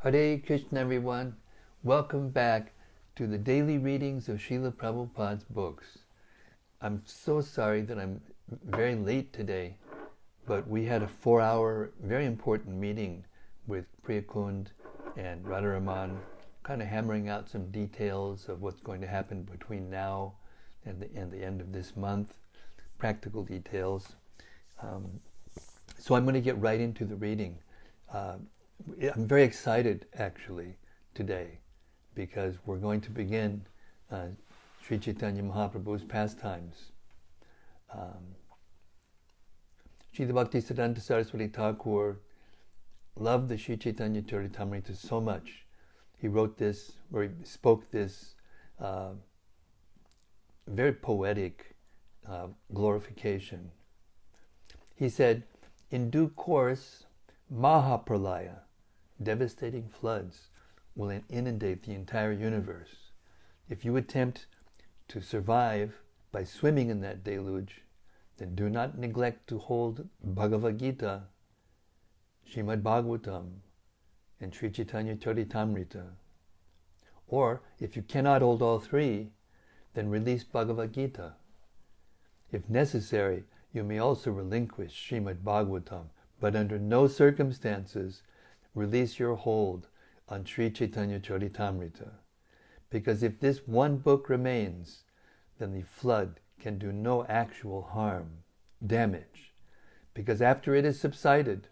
Hare Krishna, everyone. Welcome back to the daily readings of Srila Prabhupada's books. I'm so sorry that I'm very late today, but we had a four hour, very important meeting with Priyakund and Radharaman, kind of hammering out some details of what's going to happen between now and the, and the end of this month, practical details. Um, so I'm going to get right into the reading. Uh, I'm very excited actually today because we're going to begin uh, Sri Chaitanya Mahaprabhu's pastimes. Um, Srila Bhakti Siddhanta Saraswati Thakur loved the Sri Chaitanya Charitamrita so much. He wrote this, or he spoke this uh, very poetic uh, glorification. He said, in due course, Mahapralaya, devastating floods, will inundate the entire universe. If you attempt to survive by swimming in that deluge, then do not neglect to hold Bhagavad Gita, Srimad Bhagavatam, and Sri Chaitanya Charitamrita. Or, if you cannot hold all three, then release Bhagavad Gita. If necessary, you may also relinquish Srimad Bhagavatam, but under no circumstances release your hold on Sri Chaitanya Charitamrita. Because if this one book remains, then the flood can do no actual harm, damage. Because after it has subsided,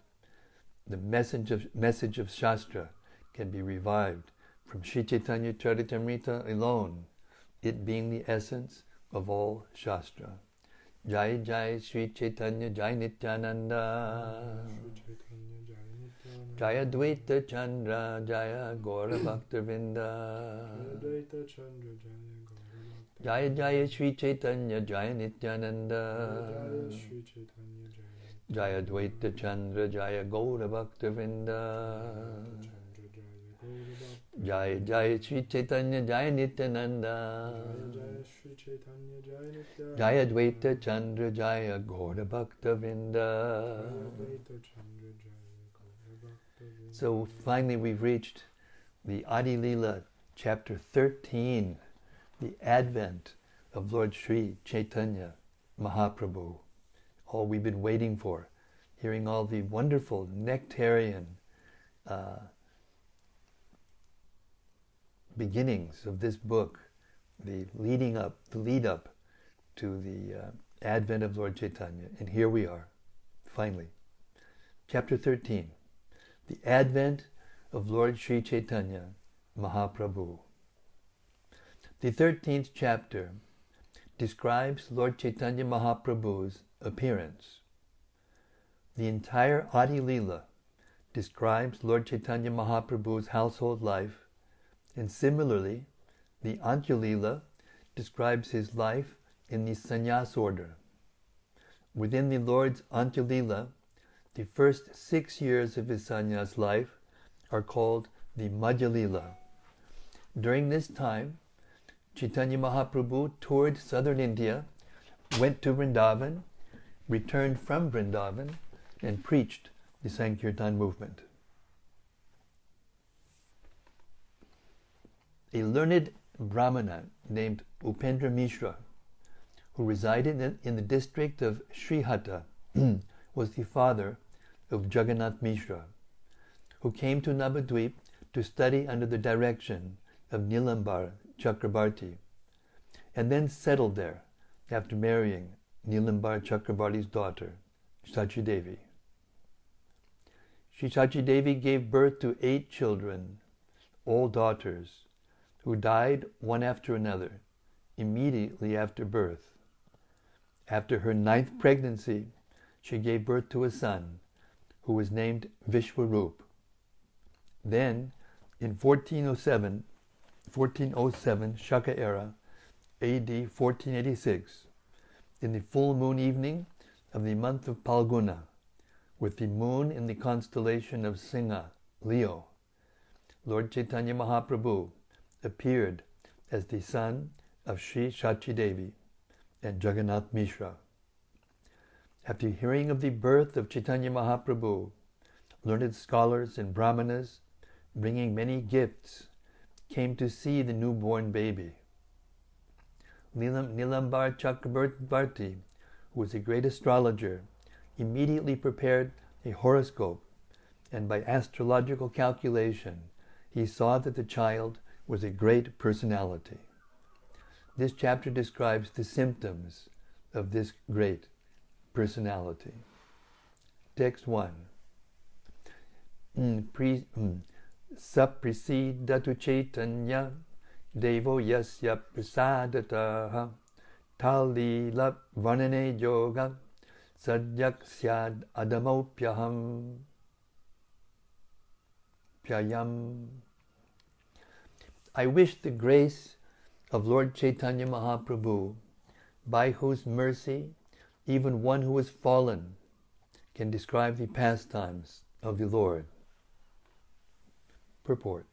the message of, message of Shastra can be revived from Sri Chaitanya Charitamrita alone, it being the essence of all Shastra. Jai Jai Sri Chaitanya Jai Nityananda. Jaya Dvaita Chandra Jaya Gaura Bhakta Vrinda. Jaya Jaya Sri Chaitanya Jaya Nityananda. Jaya Dvaita Chandra Jaya Gaura Jaya Jaya Sri Chaitanya Jaya Nityananda. Jaya Dvaita Chandra Jaya Gaura Bhakta Vrinda. So finally we've reached the Adi Lila chapter 13, the advent of Lord Sri Chaitanya Mahaprabhu. All we've been waiting for, hearing all the wonderful nectarian uh, beginnings of this book, the leading up, the lead up to the uh, advent of Lord Chaitanya. And here we are, finally. Chapter 13 The Advent of Lord Sri Chaitanya Mahaprabhu. The 13th chapter describes Lord Chaitanya Mahaprabhu's appearance. The entire Adi Lila describes Lord Chaitanya Mahaprabhu's household life and similarly, the Antyalila describes his life in the sannyas order. Within the Lord's Antyalila, the first six years of his sannyas life are called the Madhyalila. During this time, Chaitanya Mahaprabhu toured southern India, went to Vrindavan, returned from Vrindavan, and preached the Sankirtan movement. A learned Brahmana named Upendra Mishra, who resided in the district of Srihata, was the father of Jagannath Mishra, who came to Navadvip to study under the direction of Nilambar Chakrabarti, and then settled there after marrying Nilambar Chakrabarti's daughter, Sachi Devi. Sri Sachi Devi gave birth to eight children, all daughters, who died one after another immediately after birth. After her ninth pregnancy, she gave birth to a son who was named Vishwarup. Then, in 1407, 1407 Shaka era, AD 1486, in the full moon evening of the month of Phalguna, with the moon in the constellation of Singha, Leo, Lord Chaitanya Mahaprabhu appeared as the son of Sri Sachi Devi and Jagannath Mishra. After hearing of the birth of Chaitanya Mahaprabhu, learned scholars and brahmanas bringing many gifts, came to see the newborn baby. Nilam, Nilambar Chakrabarti, who was a great astrologer, immediately prepared a horoscope, and by astrological calculation, he saw that the child was a great personality. This chapter describes the symptoms of this great personality. Text 1. Mm, mm. Saprasidatu chaitanya devo yasya prasadataha talila varnane yoga sadyak syad adamopyaham pyayam. I wish the grace of Lord Chaitanya Mahaprabhu, by whose mercy even one who has fallen can describe the pastimes of the Lord. Purport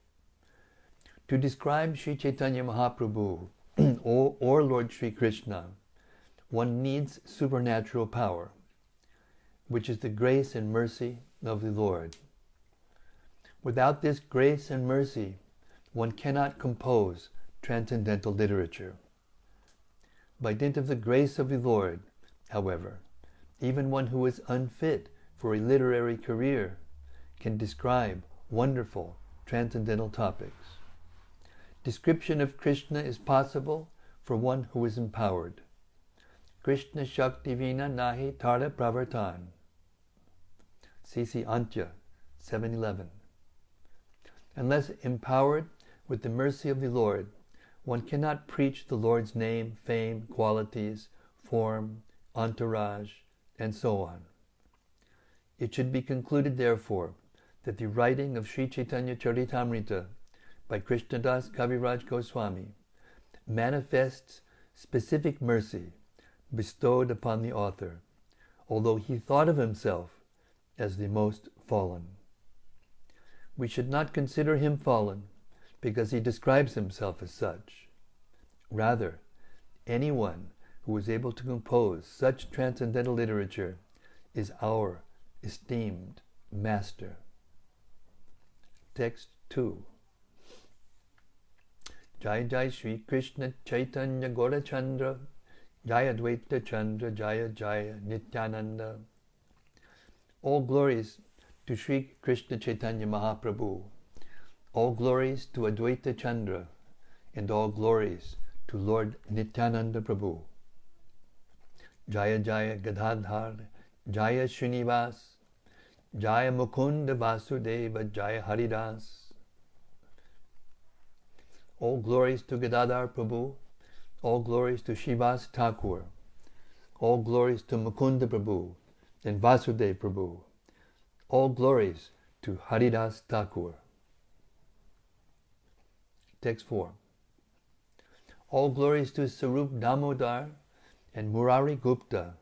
To describe Sri Chaitanya Mahaprabhu or, or Lord Sri Krishna, one needs supernatural power, which is the grace and mercy of the Lord. Without this grace and mercy, one cannot compose transcendental literature. By dint of the grace of the Lord, however, even one who is unfit for a literary career can describe wonderful transcendental topics. Description of Krishna is possible for one who is empowered. Krishna Shaktivina Nahi Tarda Pravartan. C.C. Antya, 711. Unless empowered with the mercy of the Lord, one cannot preach the Lord's name, fame, qualities, form, entourage, and so on. It should be concluded, therefore, that the writing of Sri Chaitanya Charitamrita by Krishnadas Kaviraj Goswami manifests specific mercy bestowed upon the author, although he thought of himself as the most fallen. We should not consider him fallen because he describes himself as such. Rather, anyone who is able to compose such transcendental literature is our esteemed master. Text 2 Jai Jai Sri Krishna Chaitanya Gaura Chandra Jaya Dvaita Chandra Jaya Jaya Nityananda All glories to Sri Krishna Chaitanya Mahaprabhu All glories to Advaita Chandra and all glories to Lord Nityananda Prabhu Jaya Jaya Gadadhar, Jaya Srinivas, Jaya Mukunda Vasudeva, Jaya Haridas. All glories to Gadadhar Prabhu, all glories to Srivas Thakur, all glories to Mukunda Prabhu and Vasudeva Prabhu, all glories to Haridas Thakur. Text 4. All glories to Sarup Damodar, and Murari Gupta,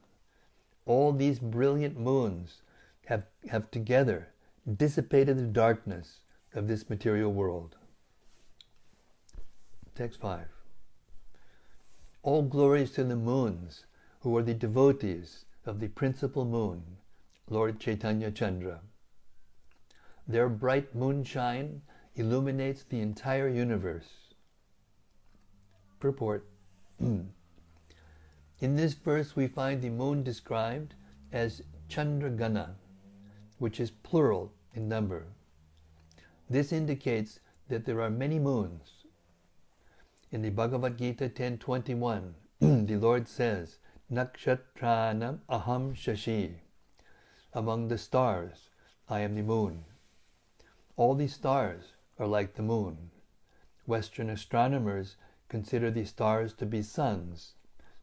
all these brilliant moons have, have together dissipated the darkness of this material world. Text 5. All glories to the moons who are the devotees of the principal moon, Lord Chaitanya Chandra. Their bright moonshine illuminates the entire universe. Purport In this verse, we find the moon described as Chandragana, which is plural in number. This indicates that there are many moons. In the Bhagavad Gita 10.21, the Lord says, Nakshatranam aham shashi. Among the stars, I am the moon. All these stars are like the moon. Western astronomers consider the stars to be suns,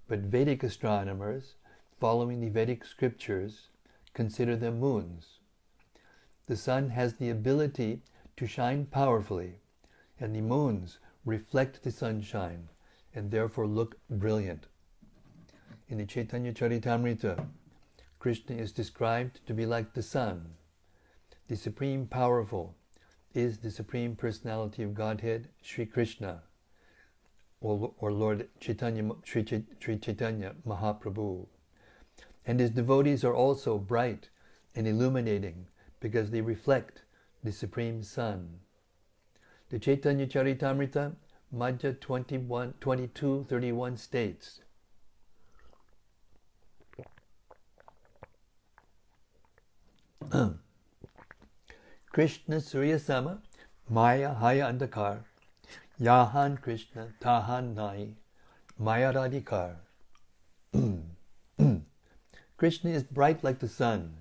but Vedic astronomers, following the Vedic scriptures, consider them moons. The sun has the ability to shine powerfully, and the moons reflect the sunshine and therefore look brilliant. In the Chaitanya Charitamrita, Krishna is described to be like the sun. The Supreme Powerful is the Supreme Personality of Godhead, Sri Krishna or, or Lord Chaitanya, Sri Chaitanya Mahaprabhu. And his devotees are also bright and illuminating because they reflect the Supreme Sun. The Chaitanya Charitamrita, Madhya 21, 22, 31 states, Krishna Surya Sama, Maya Haya Andakar, Yahan Krishna, Tahan Nai, Mayar Adhikar. Krishna is bright like the sun.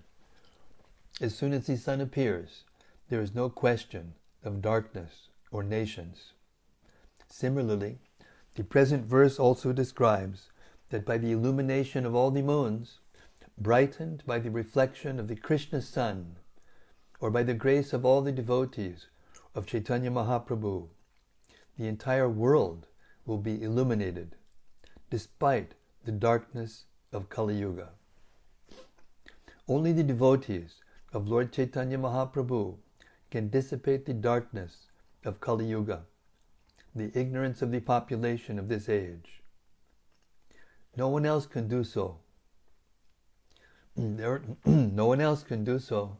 As soon as the sun appears, there is no question of darkness or nations. Similarly, the present verse also describes that by the illumination of all the moons, brightened by the reflection of the Krishna sun, or by the grace of all the devotees of Chaitanya Mahaprabhu, the entire world will be illuminated, despite the darkness of Kali Yuga. Only the devotees of Lord Chaitanya Mahaprabhu can dissipate the darkness of Kali Yuga, the ignorance of the population of this age. No one else can do so. There, no one else can do so.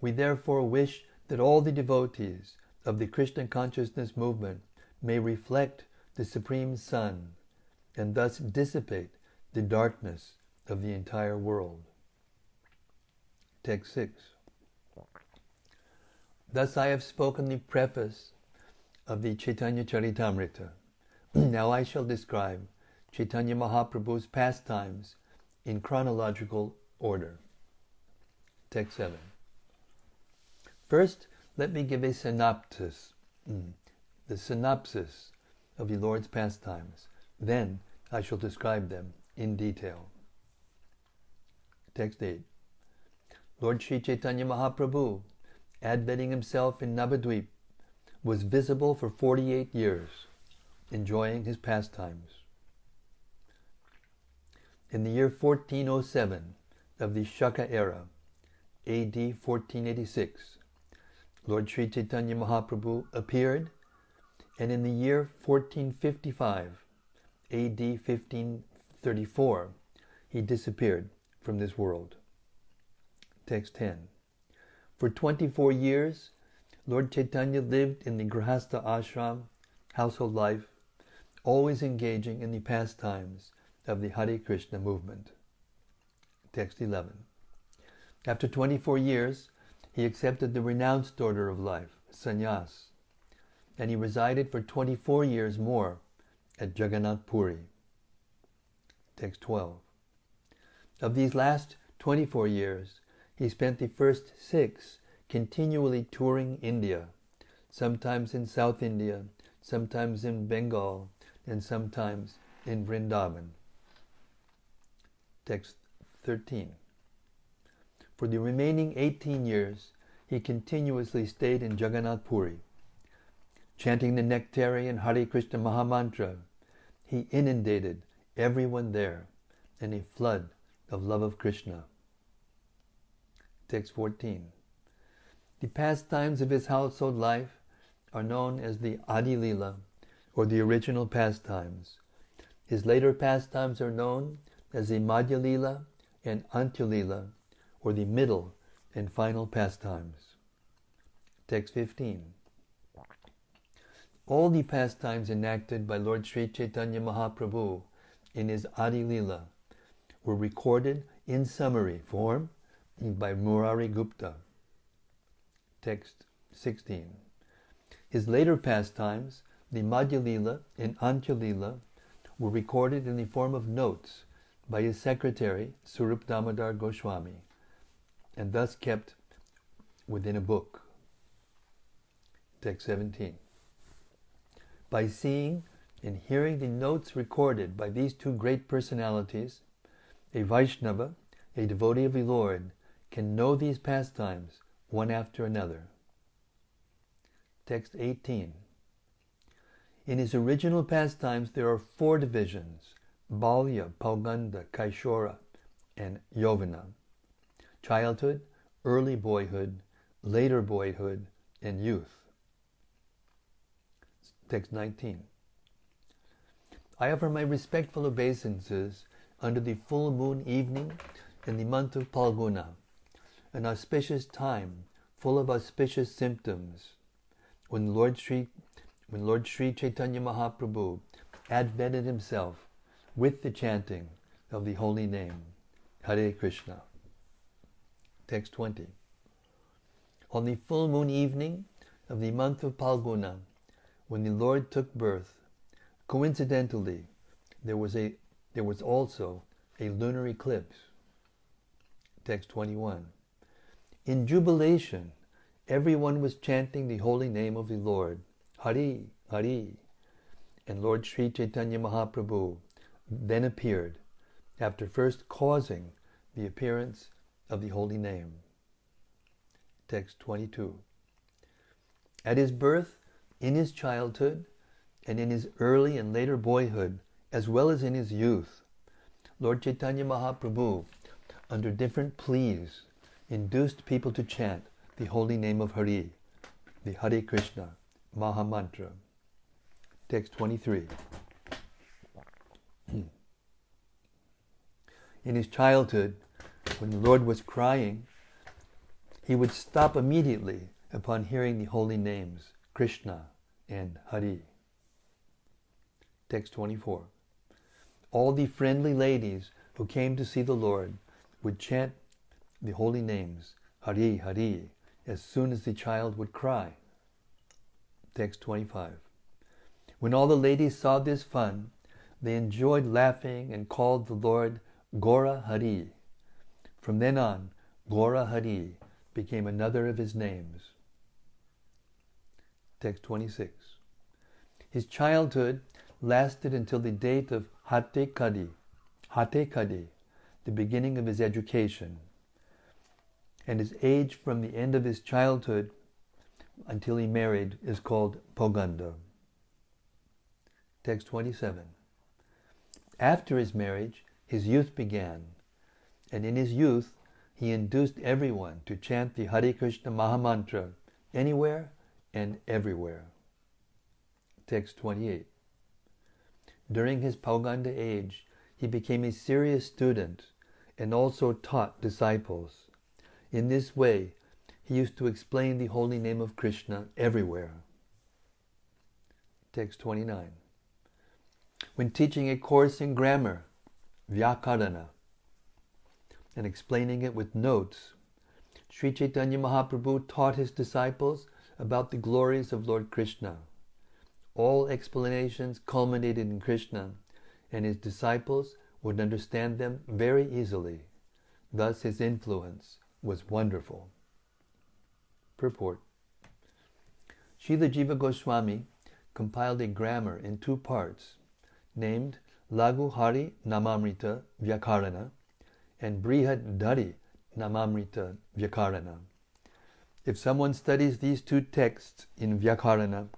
We therefore wish that all the devotees of the Krishna consciousness movement may reflect the Supreme Sun and thus dissipate the darkness of the entire world. Text 6. Thus I have spoken the preface of the Chaitanya Charitamrita. now I shall describe Chaitanya Mahaprabhu's pastimes in chronological order. Text 7. First, let me give a synopsis, mm, the synopsis of the Lord's pastimes. Then I shall describe them in detail. Text 8. Lord Sri Chaitanya Mahaprabhu, adventing himself in Navadvip, was visible for 48 years, enjoying his pastimes. In the year 1407 of the Shaka era, AD 1486, Lord Sri Chaitanya Mahaprabhu appeared, and in the year 1455, AD 1534, he disappeared from this world. Text 10. For 24 years, Lord Chaitanya lived in the Grihastha ashram, household life, always engaging in the pastimes of the Hare Krishna movement. Text 11. After 24 years, he accepted the renounced order of life, sannyas, and he resided for 24 years more at Jagannath Puri. Text 12. Of these last 24 years, he spent the first six continually touring India, sometimes in South India, sometimes in Bengal, and sometimes in Vrindavan. Text 13. For the remaining 18 years, he continuously stayed in Jagannath Puri. Chanting the nectarian Hare Krishna Mahamantra, he inundated everyone there in a flood of love of Krishna. Text 14. The pastimes of his household life are known as the Adi Lila, or the original pastimes. His later pastimes are known as the Madhya Lila and Antya Lila, or the middle and final pastimes. Text 15. All the pastimes enacted by Lord Sri Chaitanya Mahaprabhu in his Adi Lila were recorded in summary form by Murari Gupta. Text 16. His later pastimes, the Madhya Lila and Antya Lila, were recorded in the form of notes by his secretary, Surup Damodar Goswami, and thus kept within a book. Text 17. By seeing and hearing the notes recorded by these two great personalities, a Vaishnava, a devotee of the Lord, can know these pastimes one after another. Text 18. In his original pastimes, there are four divisions Balya, Pauganda, Kaishora, and Yauvana. Childhood, early boyhood, later boyhood, and youth. Text 19. I offer my respectful obeisances under the full moon evening in the month of Phalguna an auspicious time full of auspicious symptoms, when Lord Sri, when Lord Sri Chaitanya Mahaprabhu advented himself with the chanting of the holy name, Hare Krishna. Text 20. On the full moon evening of the month of Phalguna, when the Lord took birth, coincidentally, there was a there was also a lunar eclipse. Text 21. In jubilation, everyone was chanting the holy name of the Lord, Hari, Hari. And Lord Sri Chaitanya Mahaprabhu then appeared, after first causing the appearance of the holy name. Text 22. At his birth, in his childhood, and in his early and later boyhood, as well as in his youth, Lord Chaitanya Mahaprabhu, under different pleas, induced people to chant the holy name of Hari, the Hare Krishna Maha Mantra. Text 23. In his childhood, when the Lord was crying, he would stop immediately upon hearing the holy names Krishna and Hari. Text 24. All the friendly ladies who came to see the Lord would chant the holy names Hari Hari as soon as the child would cry. Text 25. When all the ladies saw this fun, they enjoyed laughing and called the Lord Gora Hari. From then on, Gora Hari became another of his names. Text 26. His childhood lasted until the date of Hate Kadi, Hate Kadi, the beginning of his education, and his age from the end of his childhood until he married is called Pauganda. Text 27. After his marriage, his youth began, and in his youth he induced everyone to chant the Hare Krishna Mahamantra anywhere and everywhere. Text 28. During his Pauganda age, he became a serious student and also taught disciples. In this way, he used to explain the holy name of Krishna everywhere. Text 29. When teaching a course in grammar, Vyakarana, and explaining it with notes, Sri Chaitanya Mahaprabhu taught his disciples about the glories of Lord Krishna. All explanations culminated in Krishna, and his disciples would understand them very easily. Thus his influence was wonderful. Purport Srila Jiva Goswami compiled a grammar in two parts, named Laghu Hari Namamrita Vyakarana and Brihad Dhari Namamrita Vyakarana. If someone studies these two texts in Vyakarana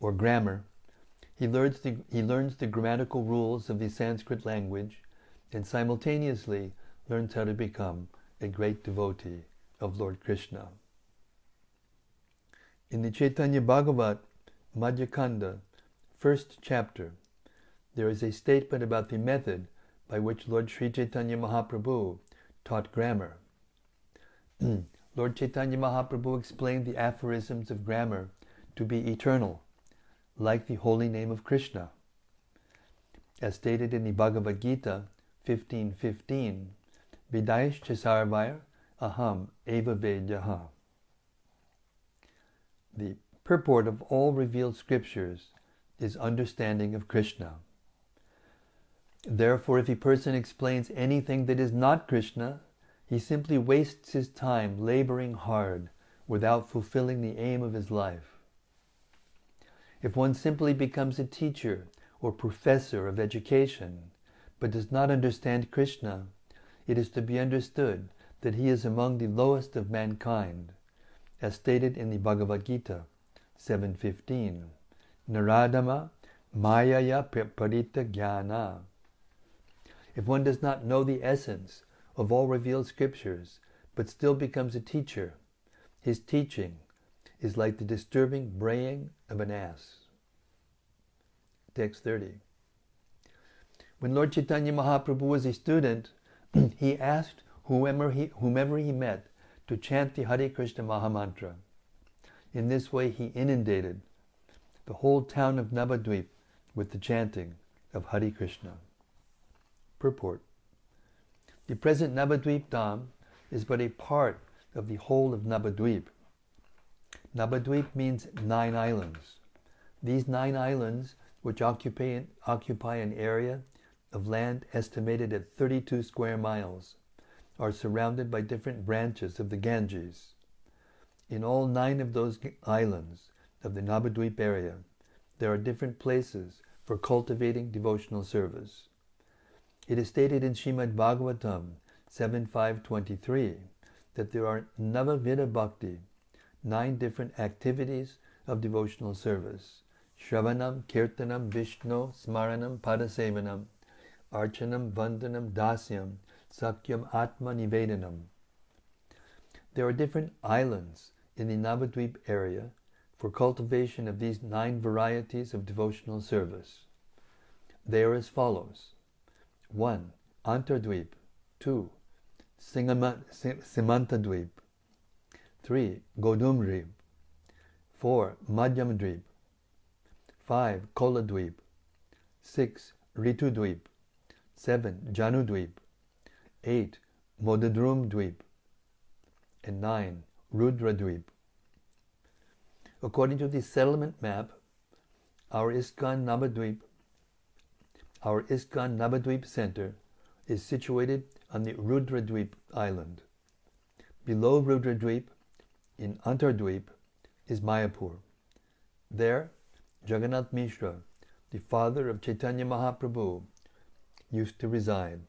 or grammar, he learns, the, he learns the grammatical rules of the Sanskrit language and simultaneously learns how to become a great devotee of Lord Krishna. In the Chaitanya Bhagavat Madhyakanda, first chapter, there is a statement about the method by which Lord Sri Chaitanya Mahaprabhu taught grammar. Lord Chaitanya Mahaprabhu explained the aphorisms of grammar to be eternal, like the holy name of Krishna. As stated in the Bhagavad Gita 15.15, Vidaish Chasarvair Aham Eva Vedyaha. The purport of all revealed scriptures is understanding of Krishna. Therefore, if a person explains anything that is not Krishna, he simply wastes his time laboring hard without fulfilling the aim of his life. If one simply becomes a teacher or professor of education, but does not understand Krishna, it is to be understood that he is among the lowest of mankind, as stated in the Bhagavad Gita 7.15, Naradhama Mayaya Parita Jnana. If one does not know the essence of all revealed scriptures, but still becomes a teacher, his teaching is like the disturbing braying of an ass. Text 30. When Lord Chaitanya Mahaprabhu was a student, he asked whomever he, whomever he met to chant the Hare Krishna Mahamantra. In this way, he inundated the whole town of Navadvip with the chanting of Hari Krishna. Purport The present Navadvip Dham is but a part of the whole of Navadvip. Navadvip means nine islands. These nine islands, which occupy, occupy an area of land estimated at 32 square miles, are surrounded by different branches of the Ganges. In all nine of those islands of the Navadvip area, there are different places for cultivating devotional service. It is stated in Shrimad Bhagavatam 7.5.23 that there are Navavidha Bhakti, nine different activities of devotional service. Shravanam, Kirtanam, Vishnu, Smaranam, Padasevanam, Archanam, Vandanam, Dasyam, Sakhyam, Atma Nivedanam. There are different islands in the Navadvip area for cultivation of these nine varieties of devotional service. They are as follows 1. Antardvip 2. Simantadvip 3. Godrumdvip 4. Madhyamdvip 5. Koladvip 6. Ritudvip 7. Jahnudvip 8. Modadrum Dvip and 9. Rudradvip. According to the settlement map, our ISKCON Navadvip, our ISKCON Navadvip Center is situated on the Rudradvip island. Below Rudradvip, in Antardvip, is Mayapur. There, Jagannath Mishra, the father of Chaitanya Mahaprabhu, used to reside.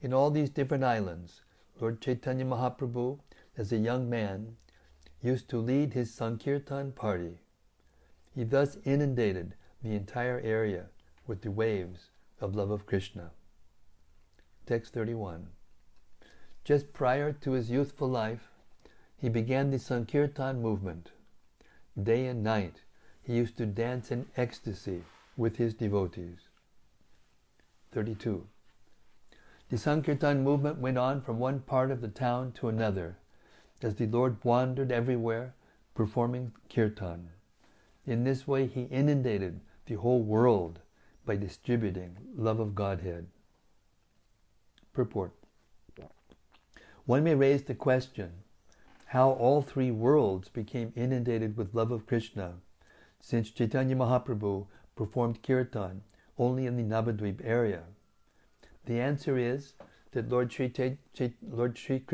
In all these different islands, Lord Chaitanya Mahaprabhu, as a young man, used to lead his Sankirtan party. He thus inundated the entire area with the waves of love of Krishna. Text 31. Just prior to his youthful life, he began the Sankirtan movement. Day and night, he used to dance in ecstasy with his devotees. 32. The Sankirtan movement went on from one part of the town to another, as the Lord wandered everywhere performing kirtan. In this way, he inundated the whole world by distributing love of Godhead. Purport One may raise the question how all three worlds became inundated with love of Krishna, since Chaitanya Mahaprabhu performed kirtan only in the Navadvip area. The answer is that Lord Sri, Lord Sri,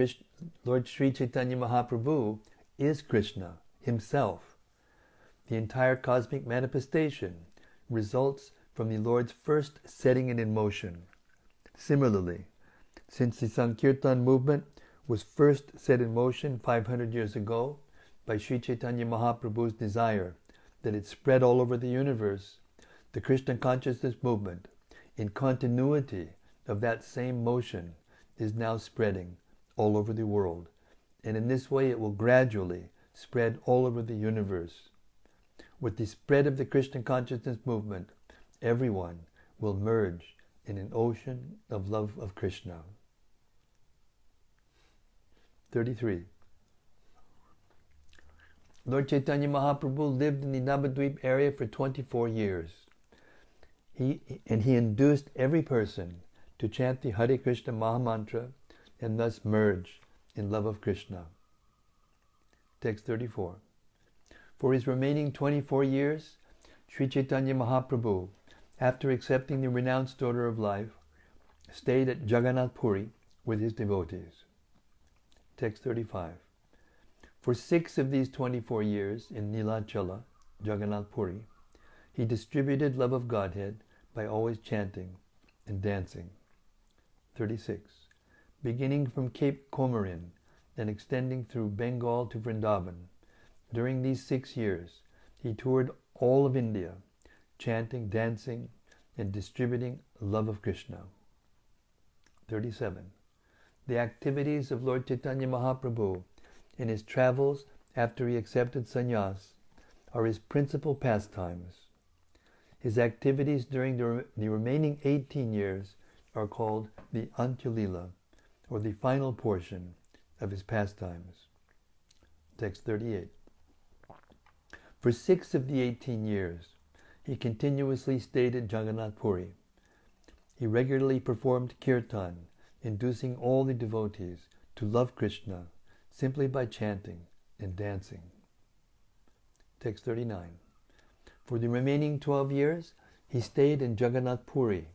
Lord Sri Chaitanya Mahaprabhu is Krishna himself. The entire cosmic manifestation results from the Lord's first setting it in motion. Similarly, since the Sankirtan movement was first set in motion 500 years ago by Sri Chaitanya Mahaprabhu's desire that it spread all over the universe, the Krishna consciousness movement, in continuity of that same motion is now spreading all over the world. And in this way, it will gradually spread all over the universe. With the spread of the Krishna consciousness movement, everyone will merge in an ocean of love of Krishna. 33. Lord Chaitanya Mahaprabhu lived in the Navadvip area for 24 years. He, and he induced every person to chant the Hare Krishna Mahamantra and thus merge in love of Krishna. Text 34. For his remaining 24 years, Sri Chaitanya Mahaprabhu, after accepting the renounced order of life, stayed at Jagannath Puri with his devotees. Text 35. For six of these 24 years in Nilachala, Jagannath Puri, he distributed love of Godhead by always chanting and dancing. 36. Beginning from Cape Comorin and extending through Bengal to Vrindavan, during these six years, he toured all of India, chanting, dancing, and distributing love of Krishna. 37. The activities of Lord Chaitanya Mahaprabhu in his travels after he accepted sannyas are his principal pastimes. His activities during the, the remaining 18 years are called the Antyalila, or the final portion of his pastimes. Text 38. For six of the 18 years, he continuously stayed at Jagannath Puri. He regularly performed kirtan, inducing all the devotees to love Krishna simply by chanting and dancing. Text 39. For the remaining 12 years, he stayed in Jagannath Puri.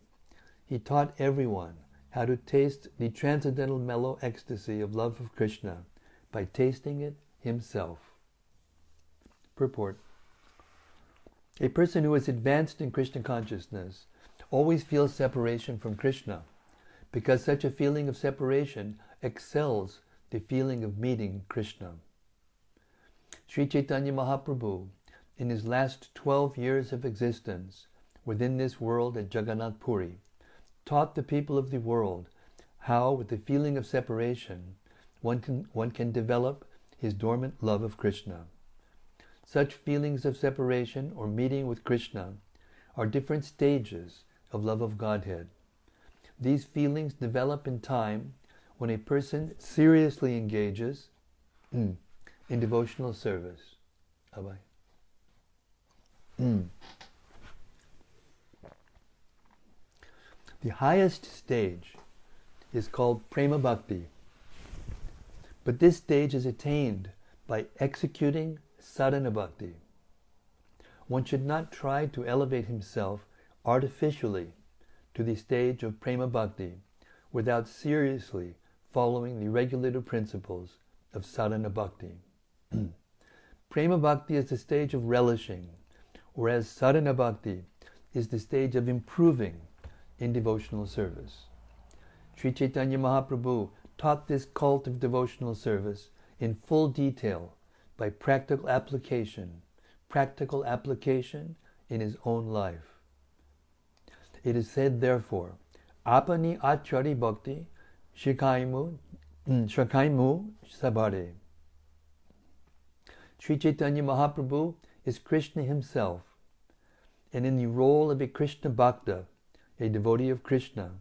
He taught everyone how to taste the transcendental mellow ecstasy of love of Krishna by tasting it himself. Purport A person who is advanced in Krishna consciousness always feels separation from Krishna because such a feeling of separation excels the feeling of meeting Krishna. Sri Chaitanya Mahaprabhu, in his last 12 years of existence within this world at Jagannath Puri, taught the people of the world how, with the feeling of separation, one can, one can develop his dormant love of Krishna. Such feelings of separation or meeting with Krishna are different stages of love of Godhead. These feelings develop in time when a person seriously engages in devotional service. The highest stage is called Prema Bhakti. But this stage is attained by executing sadhana bhakti. One should not try to elevate himself artificially to the stage of prema bhakti without seriously following the regulative principles of sadhana bhakti. prema bhakti is the stage of relishing, whereas sadhana bhakti is the stage of improving in devotional service. Sri Chaitanya Mahaprabhu taught this cult of devotional service in full detail by practical application, practical application in his own life. It is said, therefore, apani achari bhakti shikaimu, mm, shakaimu sabare. Sri Chaitanya Mahaprabhu is Krishna himself, and in the role of a Krishna Bhakta, a devotee of Krishna,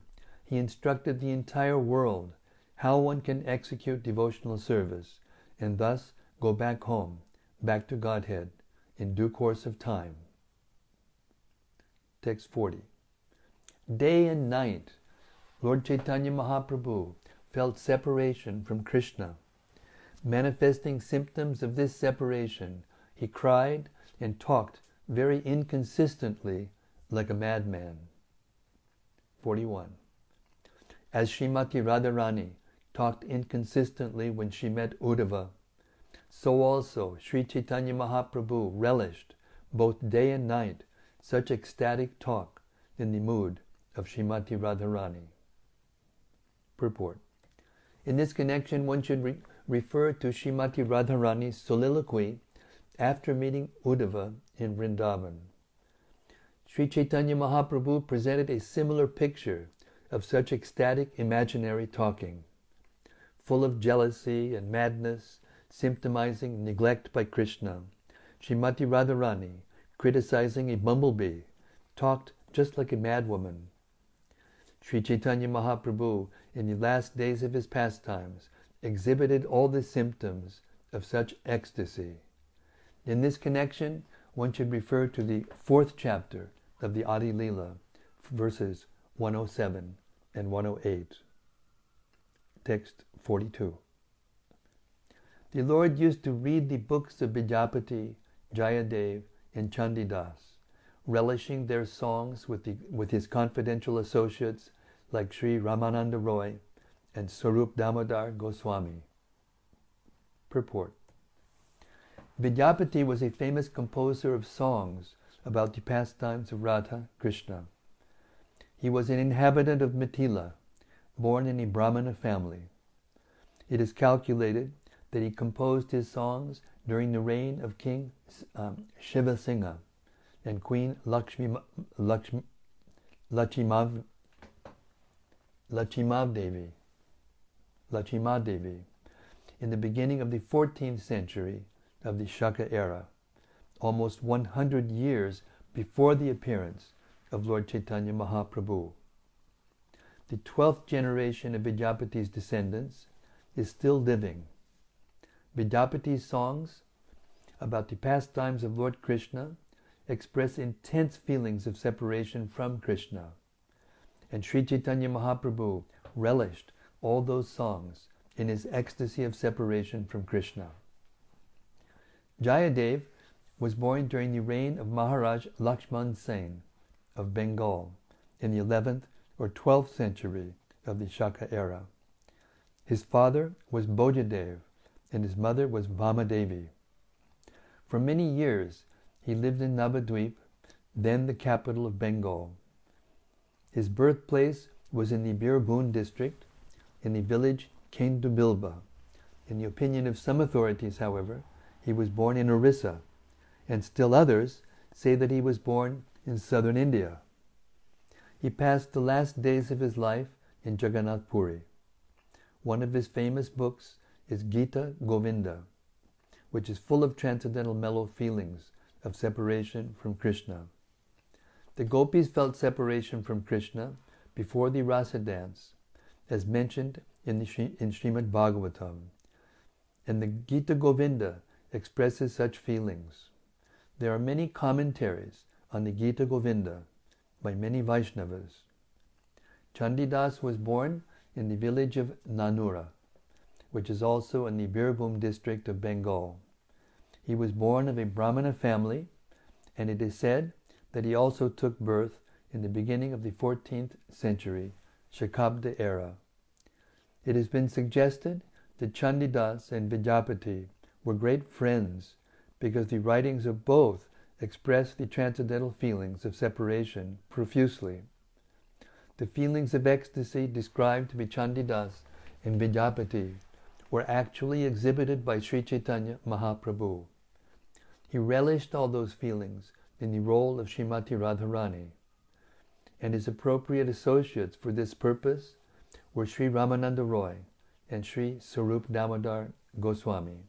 he instructed the entire world how one can execute devotional service and thus go back home, back to Godhead, in due course of time. Text 40. Day and night, Lord Chaitanya Mahaprabhu felt separation from Krishna. Manifesting symptoms of this separation, he cried and talked very inconsistently like a madman. 41. As Srimati Radharani talked inconsistently when she met Uddhava. So also Sri Chaitanya Mahaprabhu relished both day and night such ecstatic talk in the mood of Srimati Radharani. Purport. In this connection, one should re- refer to Srimati Radharani's soliloquy after meeting Uddhava in Vrindavan. Sri Chaitanya Mahaprabhu presented a similar picture of such ecstatic imaginary talking full of jealousy and madness, symptomizing neglect by Krishna. Srimati Radharani, criticizing a bumblebee, talked just like a madwoman. Sri Chaitanya Mahaprabhu, in the last days of his pastimes, exhibited all the symptoms of such ecstasy. In this connection, one should refer to the fourth chapter of the Adi Lila, verses 107 and 108. Text 42. The Lord used to read the books of Vidyapati, Jayadev, and Chandidas, relishing their songs with, the, with his confidential associates like Sri Ramananda Roy and Sarup Damodar Goswami. Purport Vidyapati was a famous composer of songs about the pastimes of Radha Krishna. He was an inhabitant of Mithila, born in a Brahmana family. It is calculated that he composed his songs during the reign of King um, Shiva Singha and Queen Lakshmi, Lakshmi, Lachimav, Lachimav Devi, Lachima Devi in the beginning of the 14th century of the Shaka era, almost 100 years before the appearance of Lord Chaitanya Mahaprabhu. The 12th generation of Vidyapati's descendants is still living. Vidyapati's songs about the pastimes of Lord Krishna express intense feelings of separation from Krishna. And Sri Chaitanya Mahaprabhu relished all those songs in his ecstasy of separation from Krishna. Jayadev was born during the reign of Maharaj Lakshman Sen of Bengal in the 11th or 12th century of the Shaka era. His father was Bhojadev and his mother was Vamadevi. For many years he lived in Navadvip, then the capital of Bengal. His birthplace was in the Birbhum district, in the village Kendubilba. In the opinion of some authorities, however, he was born in Orissa, and still others say that he was born in southern India. He passed the last days of his life in Jagannath Puri. One of his famous books is Gita Govinda, which is full of transcendental mellow feelings of separation from Krishna. The gopis felt separation from Krishna before the rasa dance, as mentioned in, the, in Srimad Bhagavatam. And the Gita Govinda expresses such feelings. There are many commentaries on the Gita Govinda by many Vaishnavas. Chandidas was born in the village of Nanura, which is also in the Birbhum district of Bengal. He was born of a Brahmana family, and it is said that he also took birth in the beginning of the 14th century, Shakabda era. It has been suggested that Chandidas and Vidyapati were great friends because the writings of both express the transcendental feelings of separation profusely. The feelings of ecstasy described by Chandidas and Vidyapati were actually exhibited by Sri Chaitanya Mahaprabhu. He relished all those feelings in the role of Srimati Radharani, and his appropriate associates for this purpose were Sri Ramananda Roy and Sri Sarup Damodar Goswami.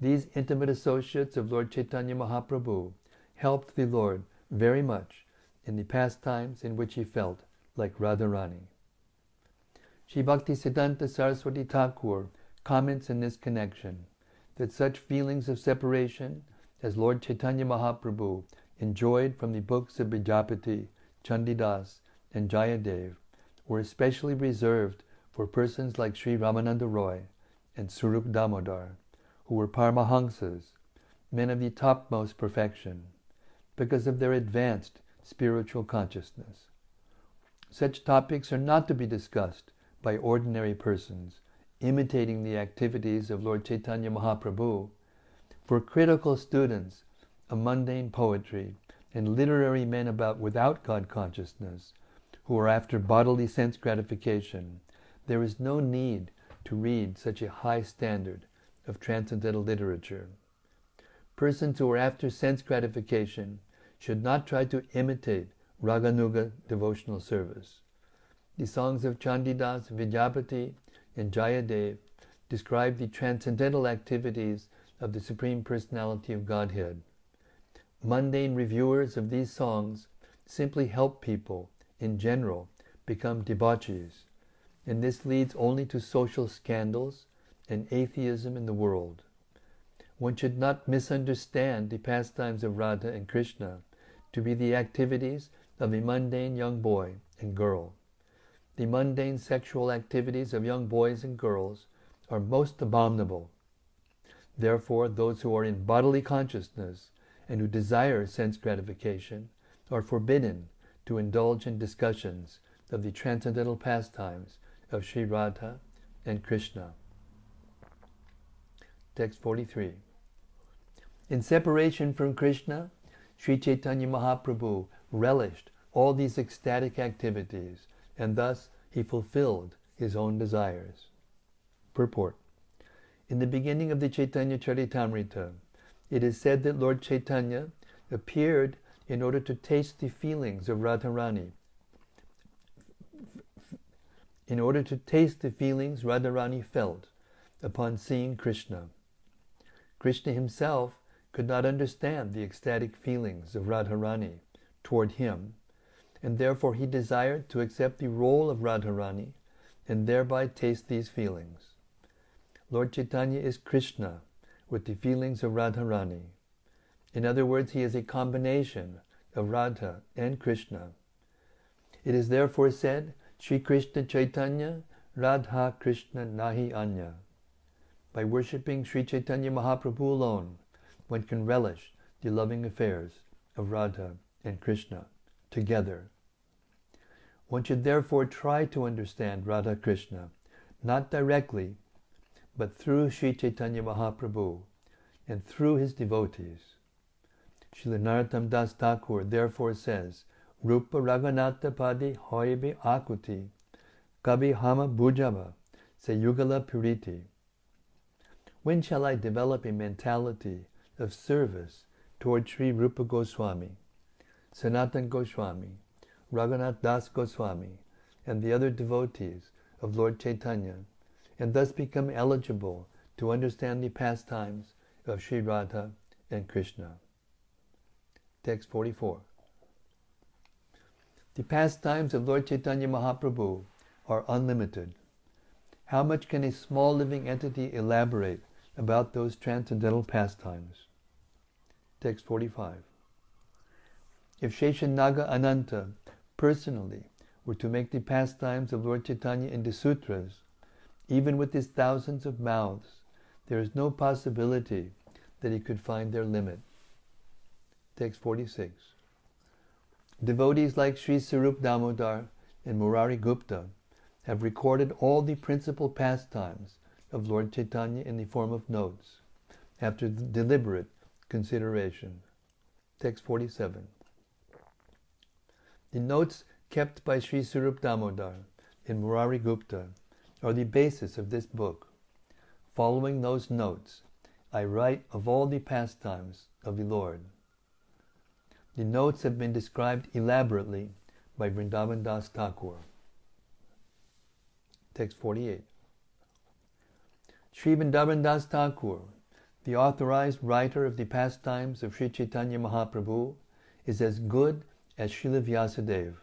These intimate associates of Lord Chaitanya Mahaprabhu helped the Lord very much in the pastimes in which he felt like Radharani. Sri Bhakti Siddhanta Saraswati Thakur comments in this connection that such feelings of separation as Lord Chaitanya Mahaprabhu enjoyed from the books of Vidyapati, Chandidas, and Jayadev were especially reserved for persons like Sri Ramananda Roy and Surup Damodar, who were Paramahamsas, men of the topmost perfection, because of their advanced spiritual consciousness. Such topics are not to be discussed by ordinary persons imitating the activities of Lord Chaitanya Mahaprabhu. For critical students of mundane poetry and literary men about without God consciousness, who are after bodily sense gratification, there is no need to read such a high standard of transcendental literature. Persons who are after sense gratification should not try to imitate Raganuga devotional service. The songs of Chandidas, Vidyapati, and Jayadev describe the transcendental activities of the Supreme Personality of Godhead. Mundane reviewers of these songs simply help people, in general, become debauchees, and this leads only to social scandals and atheism in the world. One should not misunderstand the pastimes of Radha and Krishna to be the activities of a mundane young boy and girl. The mundane sexual activities of young boys and girls are most abominable. Therefore, those who are in bodily consciousness and who desire sense gratification are forbidden to indulge in discussions of the transcendental pastimes of Sri Radha and Krishna. Text 43. In separation from Krishna, Sri Chaitanya Mahaprabhu relished all these ecstatic activities, and thus he fulfilled his own desires. Purport In the beginning of the Chaitanya Charitamrita, it is said that Lord Chaitanya appeared in order to taste the feelings of Radharani. In order to taste the feelings Radharani felt upon seeing Krishna. Krishna himself could not understand the ecstatic feelings of Radharani toward him, and therefore he desired to accept the role of Radharani and thereby taste these feelings. Lord Chaitanya is Krishna with the feelings of Radharani. In other words, he is a combination of Radha and Krishna. It is therefore said, Sri Krishna Chaitanya, Radha Krishna Nahi Anya. By worshipping Sri Chaitanya Mahaprabhu alone, one can relish the loving affairs of Radha and Krishna together. One should therefore try to understand Radha Krishna, not directly, but through Sri Chaitanya Mahaprabhu and through his devotees. Srila Narottam Das Thakur therefore says, Rupa Raghunatha Padi Hoibi Akuti Kabi Hama Bujava Sayugala Puriti. When shall I develop a mentality of service toward Sri Rupa Goswami, Sanatan Goswami, Raghunath Das Goswami, and the other devotees of Lord Chaitanya, and thus become eligible to understand the pastimes of Sri Radha and Krishna. Text 44. The pastimes of Lord Chaitanya Mahaprabhu are unlimited. How much can a small living entity elaborate about those transcendental pastimes? Text 45. If Sheshanaga Ananta personally were to make the pastimes of Lord Chaitanya into sutras, even with his thousands of mouths, there is no possibility that he could find their limit. Text 46. Devotees like Sri Sarup Damodar and Murari Gupta have recorded all the principal pastimes of Lord Chaitanya in the form of notes, after deliberate consideration. Text 47. The notes kept by Sri Sarup Damodar and Murari Gupta are the basis of this book. Following those notes, I write of all the pastimes of the Lord. The notes have been described elaborately by Vrindavan Das Thakur. Text 48. Sri Vrindavan Das Thakur, the authorized writer of the pastimes of Sri Chaitanya Mahaprabhu, is as good as Srila Vyasadeva.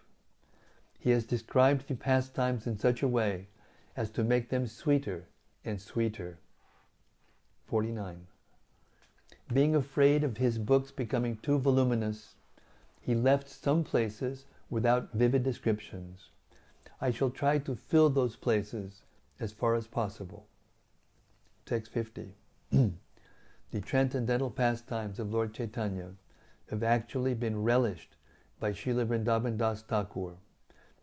He has described the pastimes in such a way as to make them sweeter and sweeter. 49. Being afraid of his books becoming too voluminous, he left some places without vivid descriptions. I shall try to fill those places as far as possible. Text 50. the transcendental pastimes of Lord Chaitanya have actually been relished by Srila Vrindavan Das Thakur.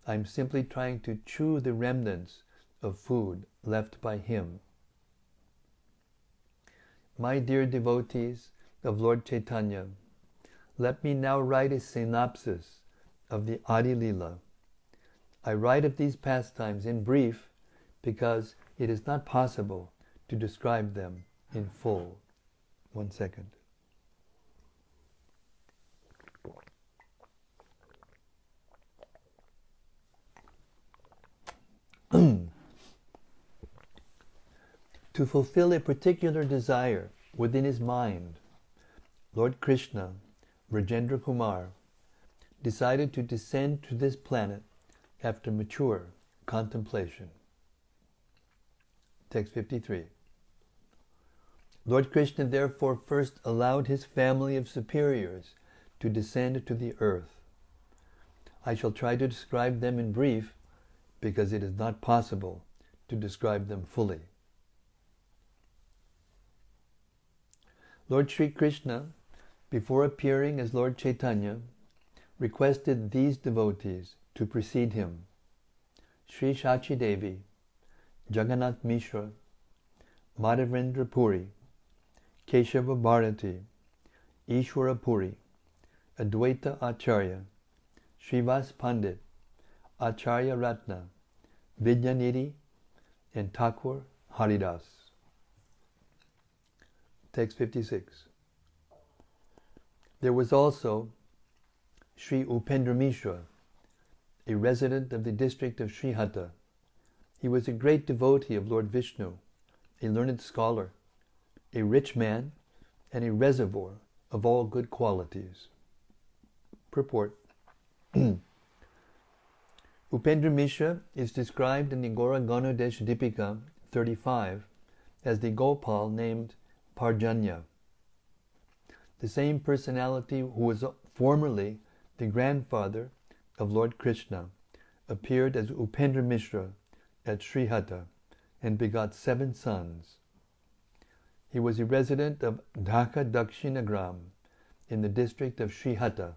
I am simply trying to chew the remnants of food left by him. My dear devotees of Lord Chaitanya, let me now write a synopsis of the Adi Lila. I write of these pastimes in brief because it is not possible to describe them in full. One second. To fulfill a particular desire within his mind, Lord Krishna, Vrajendra Kumar, decided to descend to this planet after mature contemplation. Text 53. Lord Krishna therefore first allowed his family of superiors to descend to the earth. I shall try to describe them in brief because it is not possible to describe them fully. Lord Sri Krishna, before appearing as Lord Chaitanya, requested these devotees to precede him Sri Shachi Devi, Jagannath Mishra, Madhavendra Puri, Keshava Bharati, Ishwara Puri, Advaita Acharya, Srivas Pandit, Acharya Ratna, Vidyanidhi, and Thakur Haridas. Text 56. There was also Sri Upendra Mishra, a resident of the district of Srihata. He was a great devotee of Lord Vishnu, a learned scholar, a rich man, and a reservoir of all good qualities. Purport Upendra Mishra is described in the Gaura Ganodesh Dipika 35 as the Gopal named Parjanya. The same personality who was formerly the grandfather of Lord Krishna appeared as Upendra Mishra at Srihata and begot seven sons. He was a resident of Dhaka Dakshinagram in the district of Srihata.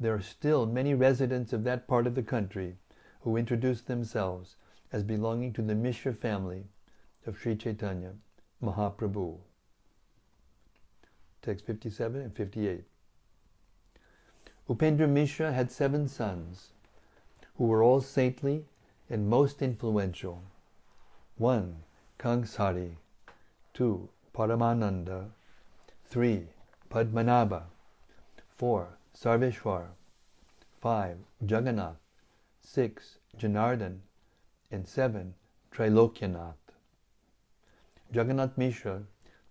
There are still many residents of that part of the country who introduce themselves as belonging to the Mishra family of Sri Chaitanya Mahaprabhu. Text 57 and 58. Upendra Mishra had seven sons, who were all saintly and most influential. 1. Kangsari 2. Paramananda 3. Padmanabha 4. Sarveshwar 5. Jagannath 6. Janardhan and 7. Trilokyanath. Jagannath Mishra,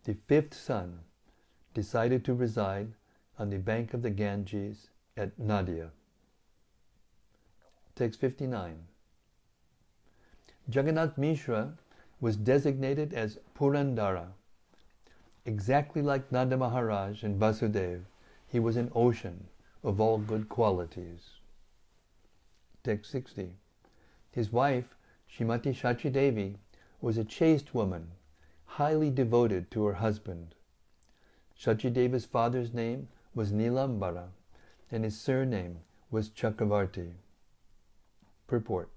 the fifth son, decided to reside on the bank of the Ganges at Nadia. Text 59. Jagannath Mishra was designated as Purandara. Exactly like Nanda Maharaj and Vasudev, he was an ocean of all good qualities. Text 60. His wife, Shrimati Shachi Devi, was a chaste woman, highly devoted to her husband. Shachi father's name was Nilambara, and his surname was Chakravarti. Purport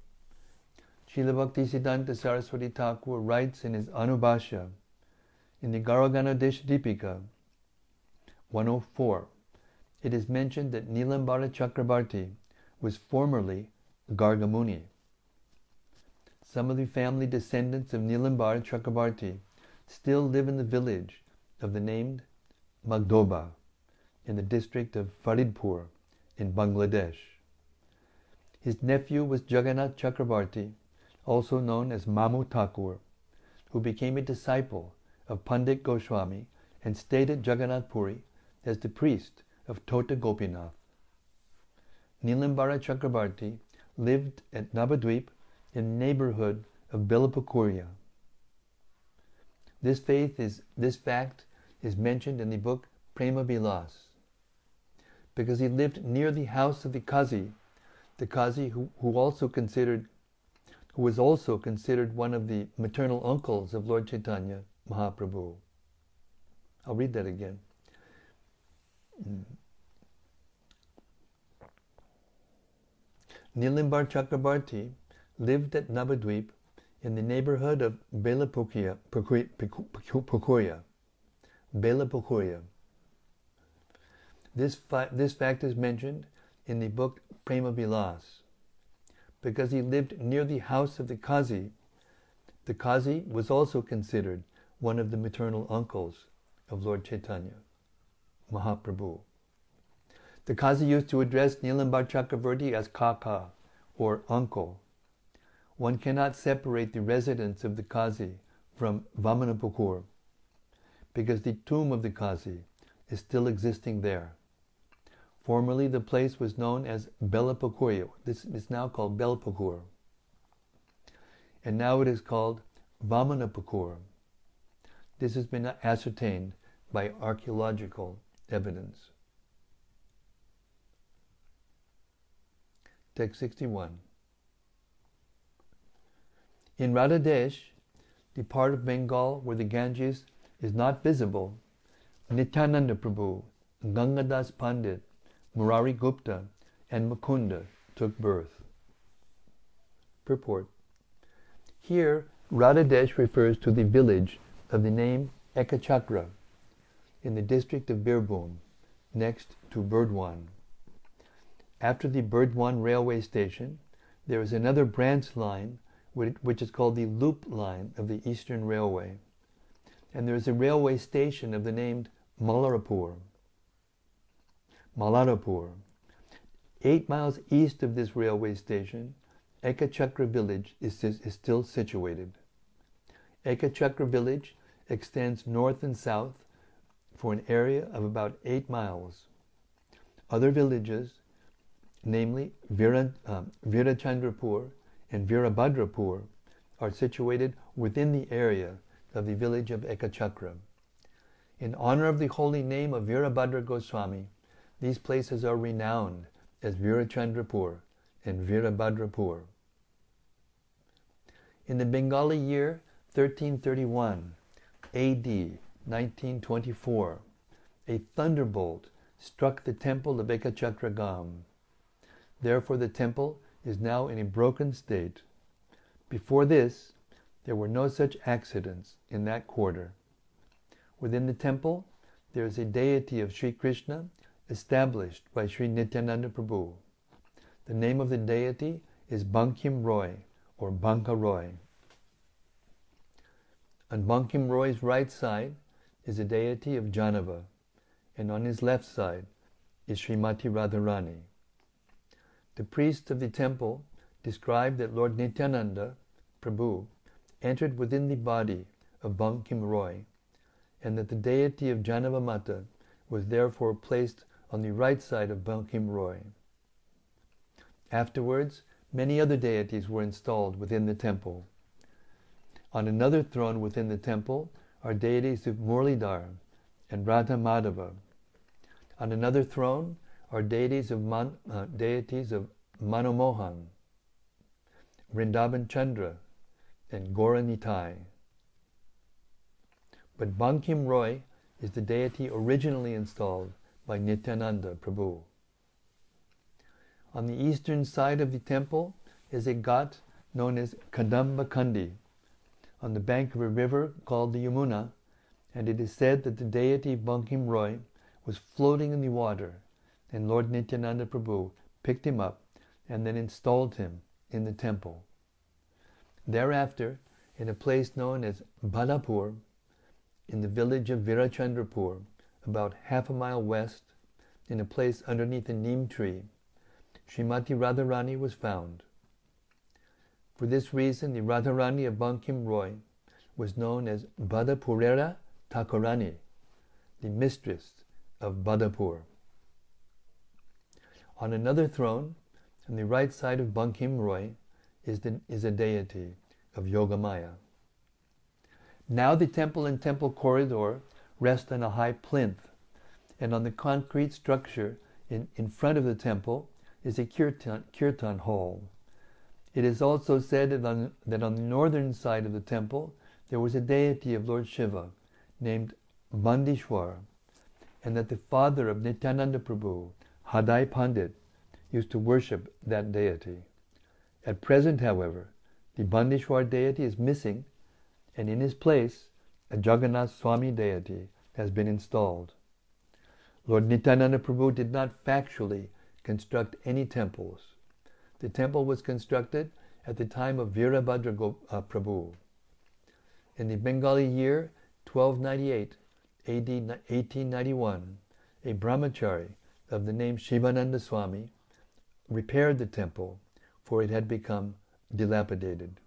Srila Bhakti Saraswati Thakur writes in his Anubhashya in the Gaura Ganodesh Dipika 104, it is mentioned that Nilambara Chakrabarti was formerly Gargamuni. Some of the family descendants of Nilambara Chakrabarti still live in the village of the named Magdoba in the district of Faridpur in Bangladesh. His nephew was Jagannath Chakrabarti, also known as Mamu Thakur, who became a disciple of Pandit Goswami and stayed at Jagannath Puri as the priest of Tota Gopinath. Nilambara Chakrabarti lived at Nabadweep in neighborhood of Belapukuria. This faith is this fact is mentioned in the book Prema. Because he lived near the house of the Qazi, the Qazi who, who also considered who was also considered one of the maternal uncles of Lord Chaitanya Mahaprabhu. I'll read that again. Mm. Nilambar Chakrabarti lived at Nabadweep in the neighborhood of Belapukuria, Belapukuria. This, fa- this fact is mentioned in the book Prema Bilas. Because he lived near the house of the Kazi, the Kazi was also considered one of the maternal uncles of Lord Chaitanya, Mahaprabhu. The Qazi used to address Nilambar Chakravarti as Kaka, or uncle. One cannot separate the residence of the Qazi from Vamanapukur, because the tomb of the Qazi is still existing there. Formerly, the place was known as Belapakur. This is now called Belpakur. And now it is called Vamanapakur. This has been ascertained by archaeological evidence. Text 61. In Radhadesh, the part of Bengal where the Ganges is not visible, Nityananda Prabhu, Gangadas Pandit, Murari Gupta, and Mukunda took birth. Purport Here, Radhadesh refers to the village of the name Ekachakra in the district of Birbhum, next to Burdwan. After the Burdwan railway station, there is another branch line which is called the Loop Line of the Eastern Railway. And there is a railway station of the name Malarapur. Malarapur. Eight miles east of this railway station, Ekachakra village is, is still situated. Ekachakra village extends north and south for an area of about eight miles. Other villages, namely Vira, um, Virachandrapur and Virabhadrapur, are situated within the area of the village of Ekachakra. In honor of the holy name of Virabhadra Goswami, these places are renowned as Virachandrapur and Virabhadrapur. In the Bengali year 1331, AD 1924, a thunderbolt struck the temple of Ekachakragam. Therefore, the temple is now in a broken state. Before this, there were no such accidents in that quarter. Within the temple, there is a deity of Sri Krishna established by Sri Nityananda Prabhu. The name of the deity is Bankim Roy or Banka Roy. On Bankim Roy's right side is a deity of Janava, and on his left side is Srimati Radharani. The priest of the temple described that Lord Nityananda Prabhu entered within the body of Bankim Roy, and that the deity of Janava Mata was therefore placed on the right side of Bankim Roy. Afterwards, many other deities were installed within the temple. On another throne within the temple are deities of Murlidhar and Radha Madhava. On another throne are deities of, Man, uh, deities of Manomohan, Vrindavan Chandra, and Gaura But Bankim Roy is the deity originally installed by Nityananda Prabhu. On the eastern side of the temple is a ghat known as Kadamba Kandi, on the bank of a river called the Yamuna, and it is said that the deity Bankim Roy was floating in the water, and Lord Nityananda Prabhu picked him up and then installed him in the temple. Thereafter, in a place known as Badapur, in the village of Virachandrapur, about half a mile west, in a place underneath a neem tree, Srimati Radharani was found. For this reason, the Radharani of Bankim Roy was known as Badapurera Thakurani, the mistress of Badapur. On another throne, on the right side of Bankim Roy, is, the, is a deity of Yogamaya. Now the temple and temple corridor rest on a high plinth, and on the concrete structure in, in front of the temple is a kirtan, kirtan hall. It is also said that on, that on the northern side of the temple there was a deity of Lord Shiva named Bandishwar, and that the father of Nityananda Prabhu, Hadai Pandit, used to worship that deity. At present, however, the Bandishwar deity is missing, and in his place, a Jagannath Swami deity has been installed. Lord Nityananda Prabhu did not factually construct any temples. The temple was constructed at the time of Virabhadra uh, Prabhu. In the Bengali year 1298, AD 1891, a brahmachari of the name Shivananda Swami repaired the temple, for it had become dilapidated.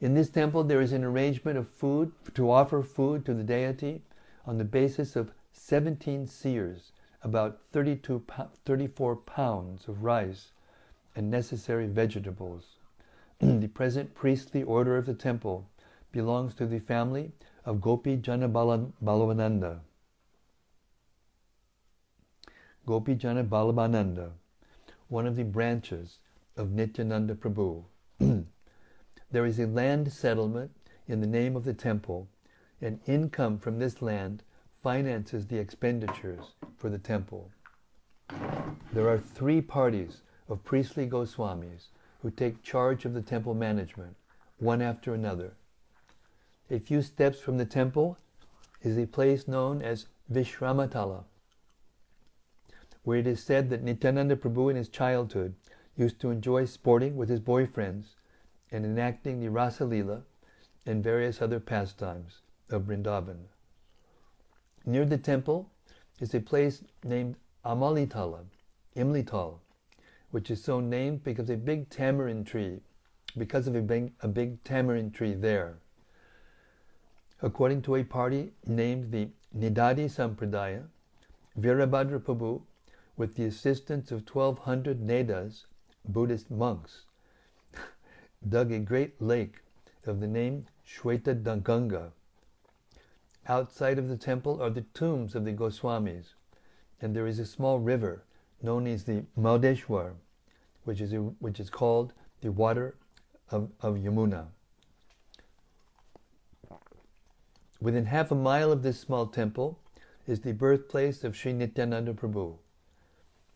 In this temple, there is an arrangement of food to offer food to the deity on the basis of 17 seers, about 32, 34 pounds of rice and necessary vegetables. the present priestly order of the temple belongs to the family of Gopi Jana Balavananda. Gopi Jana Balavananda, one of the branches of Nityananda Prabhu. there is a land settlement in the name of the temple, and income from this land finances the expenditures for the temple. There are three parties of priestly Goswamis who take charge of the temple management, one after another. A few steps from the temple is a place known as Vishramatala, where it is said that Nityananda Prabhu in his childhood used to enjoy sporting with his boyfriends and enacting the Rasa Lila and various other pastimes of Vrindavan. Near the temple is a place named Amalitala, Imlital, which is so named because a big tamarind tree, because of a big, a big tamarind tree there. According to a party named the Nidadi Sampradaya, Virabhadra Prabhu, with the assistance of 1200 Nedas, Buddhist monks, dug a great lake of the name Shweta Ganga. Outside of the temple are the tombs of the Goswamis, and there is a small river known as the Maudeshwar, which is, a, which is called the water of, of Yamuna. Within half a mile of this small temple is the birthplace of Sri Nityananda Prabhu.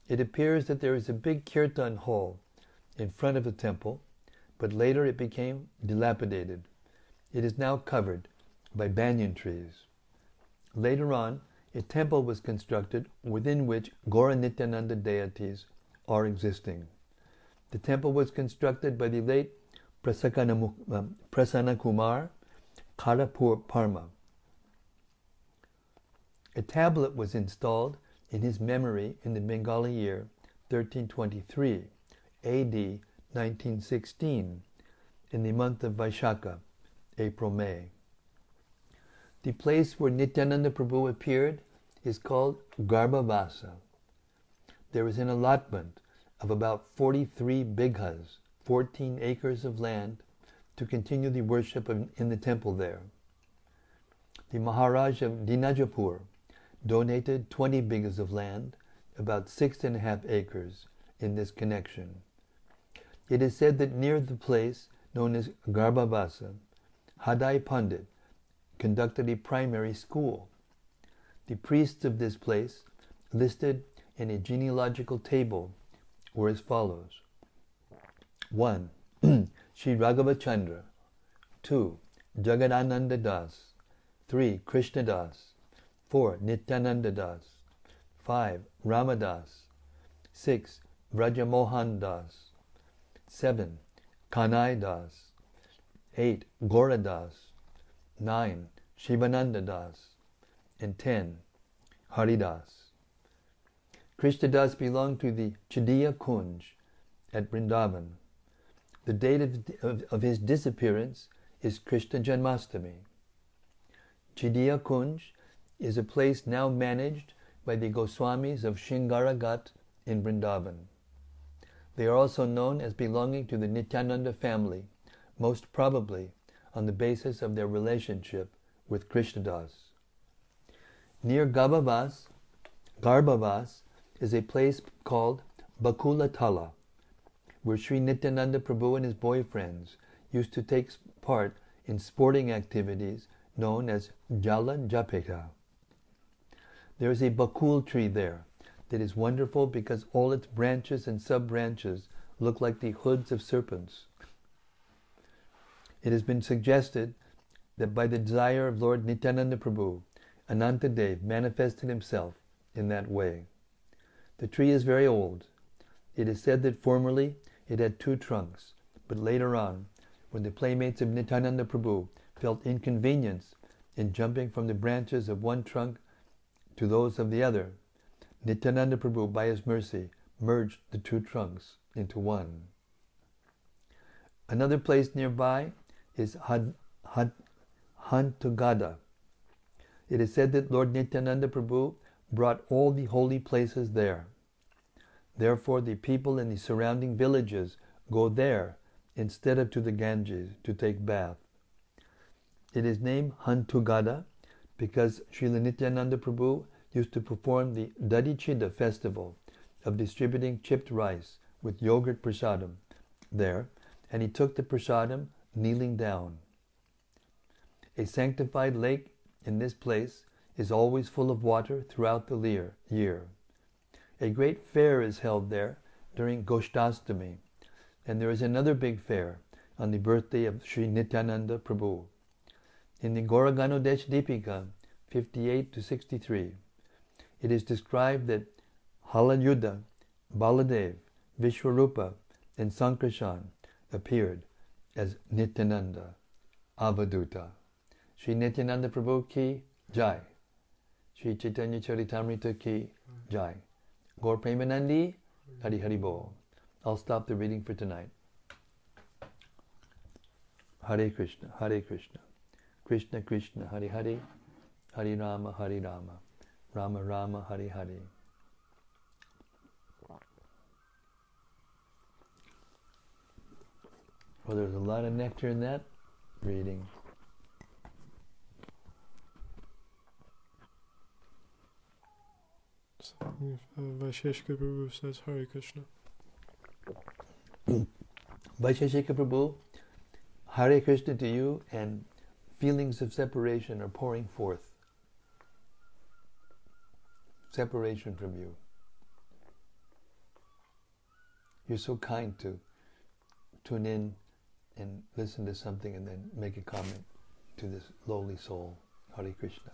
It appears that there is a big kirtan hall in front of the temple, but later it became dilapidated. It is now covered by banyan trees. Later on, a temple was constructed within which Gaura Nityananda deities are existing. The temple was constructed by the late um, Prasanna Kumar Karapur Parma. A tablet was installed in his memory in the Bengali year 1323, AD 1916, in the month of Vaishaka, April May. The place where Nityananda Prabhu appeared is called Garbhavasa. There is an allotment of about 43 bighas, 14 acres of land, to continue the worship in the temple there. The Maharaj of Dinajapur donated 20 bighas of land, about six and a half acres, in this connection. It is said that near the place known as Garbhavasa, Hadai Pandit conducted a primary school. The priests of this place listed in a genealogical table were as follows 1. Sri Raghava Chandra 2. Jagadananda Das 3. Krishna Das 4. Nityananda Das 5. Ramadas 6. Vrajamohan Das 7. Kanai Das 8. Gauradas 9. Shivananda Das, and 10. Haridas. Krishna Das belonged to the Chidiya Kunj at Vrindavan. The date of, of, of, his disappearance is Krishna Janmastami. Chidiya Kunj is a place now managed by the Goswamis of Shingaragat in Vrindavan. They are also known as belonging to the Nityananda family, most probably on the basis of their relationship with Krishnadas. Near Garbhavas, Garbhavas is a place called Bakula Tala, where Sri Nityananda Prabhu and his boyfriends used to take part in sporting activities known as Jala Japeta. There is a bakul tree there that is wonderful because all its branches and sub branches look like the hoods of serpents. It has been suggested that by the desire of Lord Nityananda Prabhu, Anantadev manifested himself in that way. The tree is very old. It is said that formerly it had two trunks, but later on, when the playmates of Nityananda Prabhu felt inconvenience in jumping from the branches of one trunk to those of the other, Nityananda Prabhu, by his mercy, merged the two trunks into one. Another place nearby is Had, Had. It is said that Lord Nityananda Prabhu brought all the holy places there. Therefore, the people in the surrounding villages go there instead of to the Ganges to take bath. It is named Hantugada because Srila Nityananda Prabhu used to perform the Dadichida festival of distributing chipped rice with yogurt prasadam there, and he took the prasadam kneeling down. A sanctified lake in this place is always full of water throughout the year. A great fair is held there during Goshtastami, and there is another big fair on the birthday of Sri Nityananda Prabhu. In the Gauraganodesh Dipika 58 to 63, it is described that Halayudha, Baladev, Vishwarupa, and Sankarshan appeared as Nityananda, Avaduta. Sri Nityananda Prabhu ki Jai. Sri Chaitanya Charitamrita ki Jai. Gaur Premanandi, Hari Hari. I'll stop the reading for tonight. Hare Krishna, Hare Krishna, Krishna Krishna Hari Hari Hari Rama Hari Rama Rama Rama Hari Hari Well there's a lot of nectar in that reading. Vaisheshika Prabhu says Hari Krishna. Vaisheshika Prabhu, Hare Krishna to you and feelings of separation are pouring forth. Separation from you. You're so kind to tune in and listen to something and then make a comment to this lowly soul. Hare Krishna.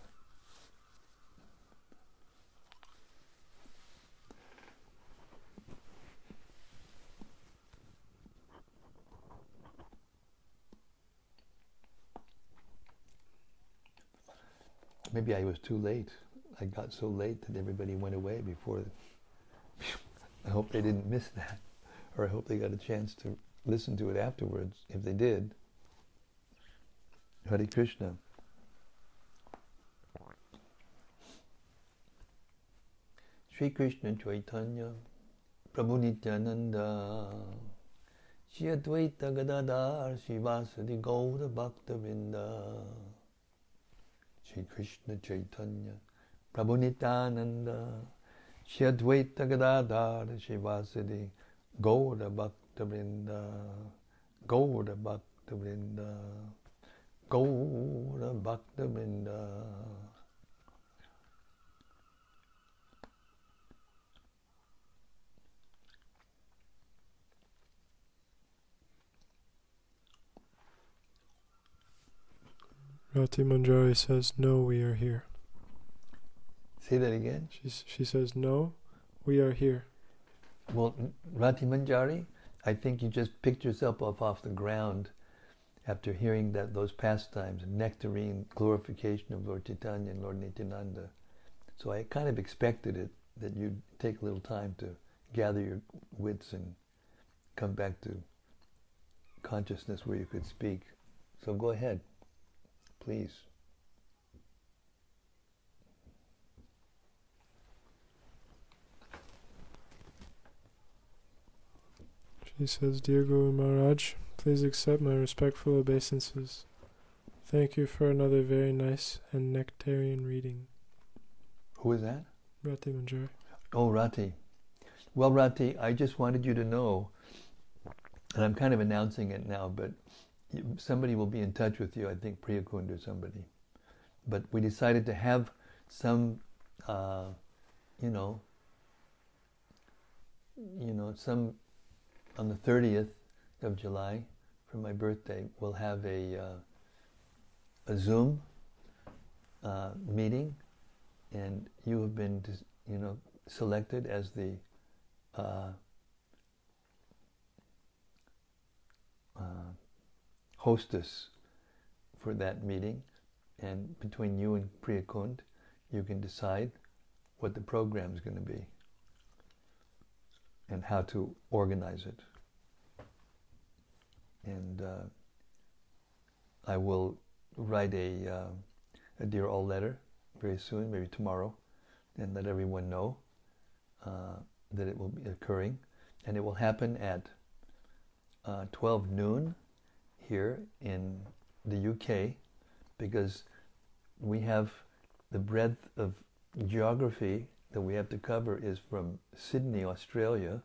Maybe I was too late. I got so late that everybody went away before. I hope they didn't miss that, or I hope they got a chance to listen to it afterwards. If they did, Hare Krishna. Sri Krishna Chaitanya Prabhu Nityananda Shri Advaita Gadadhar Srivasadi Gaura Bhakta Shri Krishna Chaitanya Prabhu Nityananda Shri Advaita Gadadhar Srivasadi Gaura Bhakta Vrinda Gaura Bhakta Vrinda Gaura Bhakta Vrinda Rati Manjari says, No, we are here. Say that again. She, she says, No, we are here. Well, Rati Manjari, I think you just picked yourself up off the ground after hearing that those pastimes, nectarine glorification of Lord Chaitanya and Lord Nityananda. So I kind of expected it that you'd take a little time to gather your wits and come back to consciousness where you could speak. So go ahead, please. She says, Dear Guru Maharaj, please accept my respectful obeisances. Thank you for another very nice and nectarian reading. Who is that? Rati Manjari. Oh, Rati. Well, Rati, I just wanted you to know, and I'm kind of announcing it now, but somebody will be in touch with you. I think Priyakund or somebody. But we decided to have some, uh, you know, you know, some on the 30th of July for my birthday. We'll have a uh, a Zoom uh, meeting, and you have been, you know, selected as the uh, uh, hostess for that meeting. And between you and Priya Kund, you can decide what the program is going to be and how to organize it. And uh, I will write a, uh, a Dear All letter very soon, maybe tomorrow, and let everyone know uh, that it will be occurring. And it will happen at uh, 12 noon here in the UK because we have the breadth of geography that we have to cover is from Sydney, Australia,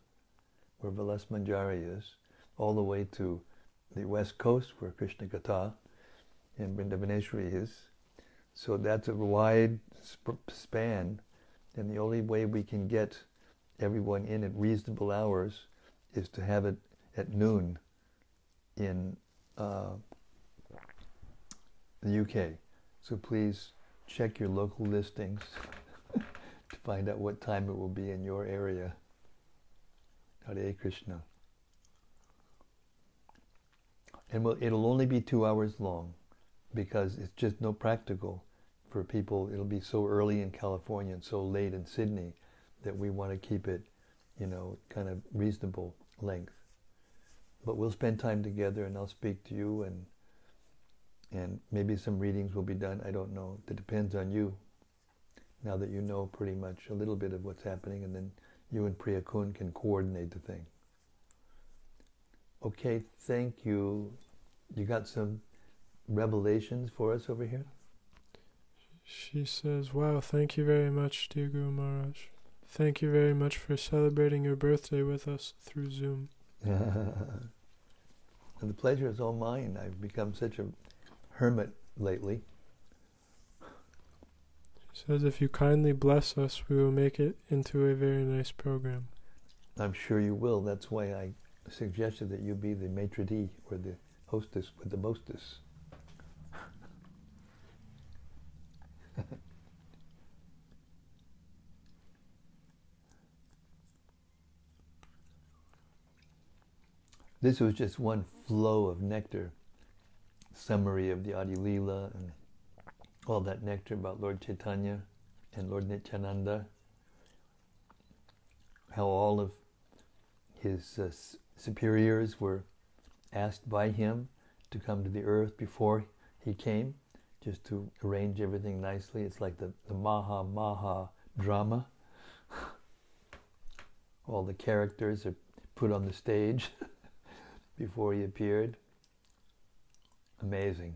where Vilas Manjari is, all the way to the west coast where Krishna Katha and Vrindavaneshwari is. So that's a wide sp- span, and the only way we can get everyone in at reasonable hours is to have it at noon in uh, the UK. So please check your local listings to find out what time it will be in your area. Hare Krishna. And will, it'll only be two hours long because it's just no practical for people. It'll be so early in California and so late in Sydney that we want to keep it, you know, kind of reasonable length. But we'll spend time together and I'll speak to you and and maybe some readings will be done. I don't know. That depends on you. Now that you know pretty much a little bit of what's happening, and then you and Priya Kun can coordinate the thing. Okay, thank you. You got some revelations for us over here? She says, Wow, thank you very much, dear Guru Maharaj. Thank you very much for celebrating your birthday with us through Zoom. and the pleasure is all mine. I've become such a hermit lately. She says, if you kindly bless us, we will make it into a very nice program. I'm sure you will. That's why I suggested that you be the maitre d' or the hostess with the mostess. This was just one flow of nectar, summary of the Adi Leela and all that nectar about Lord Chaitanya and Lord Nityananda, how all of his uh, superiors were asked by him to come to the earth before he came, just to arrange everything nicely. It's like the, the Maha Maha drama. All the characters are put on the stage before he appeared. Amazing.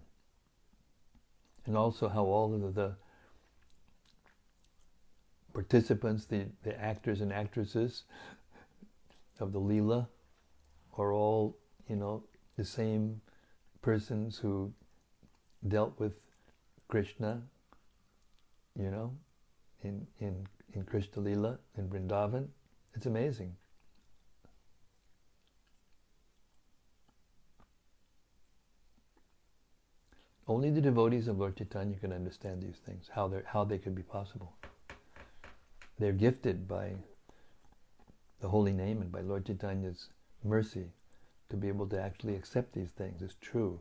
And also how all of the participants, the, the actors and actresses of the Leela, are all, you know, the same persons who dealt with Krishna, you know, in, in, in Krishna Lila, in Vrindavan. It's amazing. Only the devotees of Lord Chaitanya can understand these things, how, how they could be possible. They're gifted by the holy name and by Lord Chaitanya's mercy to be able to actually accept these things as true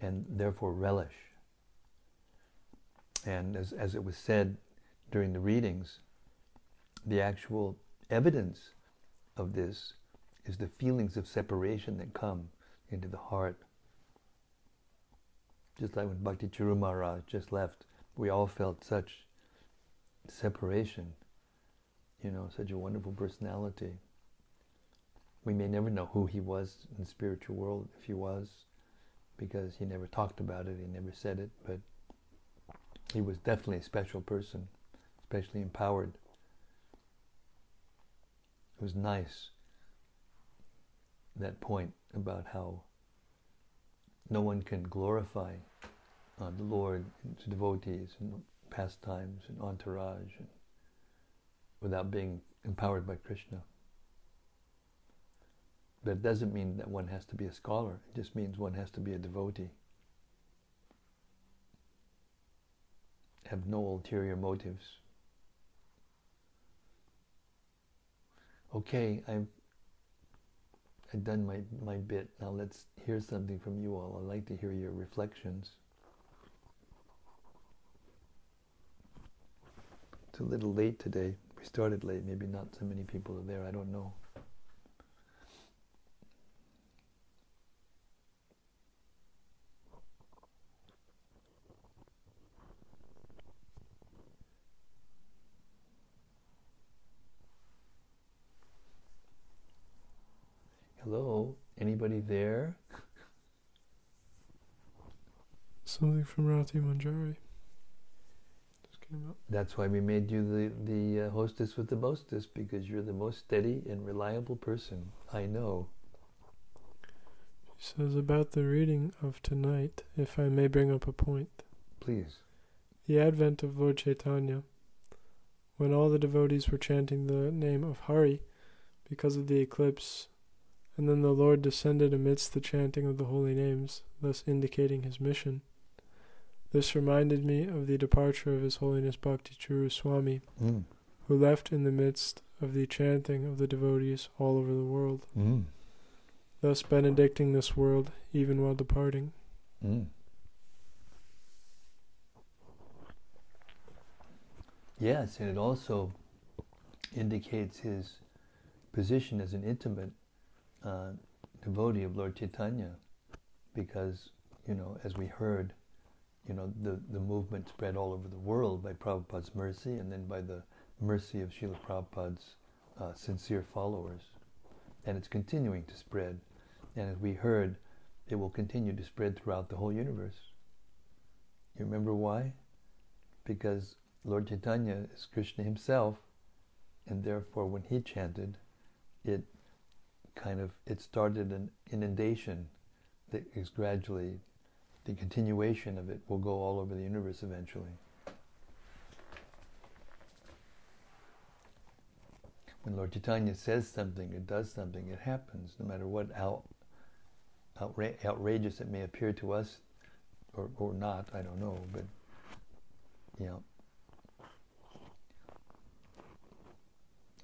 and therefore relish. And as, as it was said during the readings, the actual evidence of this is the feelings of separation that come into the heart. Just like when Bhakti Charu Maharaj just left, we all felt such separation, you know, such a wonderful personality. We may never know who he was in the spiritual world, if he was, because he never talked about it, he never said it, but he was definitely a special person, especially empowered. It was nice, that point about how no one can glorify uh, the Lord to devotees and pastimes and entourage and without being empowered by Krishna. But it doesn't mean that one has to be a scholar. It just means one has to be a devotee. Have no ulterior motives. Okay, I've, I've done my, my bit. Now let's hear something from you all. I'd like to hear your reflections. It's a little late today. We started late. Maybe not so many people are there. I don't know. Anybody there? Something from Rati Manjari. Just came up. That's why we made you the, the uh, hostess with the mostest, because you're the most steady and reliable person I know. She says about the reading of tonight, if I may bring up a point. Please. The advent of Lord Chaitanya, when all the devotees were chanting the name of Hari because of the eclipse and then the Lord descended amidst the chanting of the holy names, thus indicating his mission. This reminded me of the departure of His Holiness Bhakti Charu Swami, mm. who left in the midst of the chanting of the devotees all over the world, Mm. thus benedicting this world even while departing. Mm. Yes, and it also indicates his position as an intimate uh, devotee of Lord Chaitanya, because you know, as we heard, you know, the the movement spread all over the world by Prabhupada's mercy, and then by the mercy of Srila Prabhupada's uh, sincere followers, and it's continuing to spread. And as we heard, it will continue to spread throughout the whole universe. You remember why? Because Lord Chaitanya is Krishna himself and therefore when he chanted, it kind of it started an inundation that is gradually the continuation of it will go all over the universe eventually. When Lord Chaitanya says something, it does something, it happens, no matter what out, outra- outrageous it may appear to us or, or not, I don't know, but you know.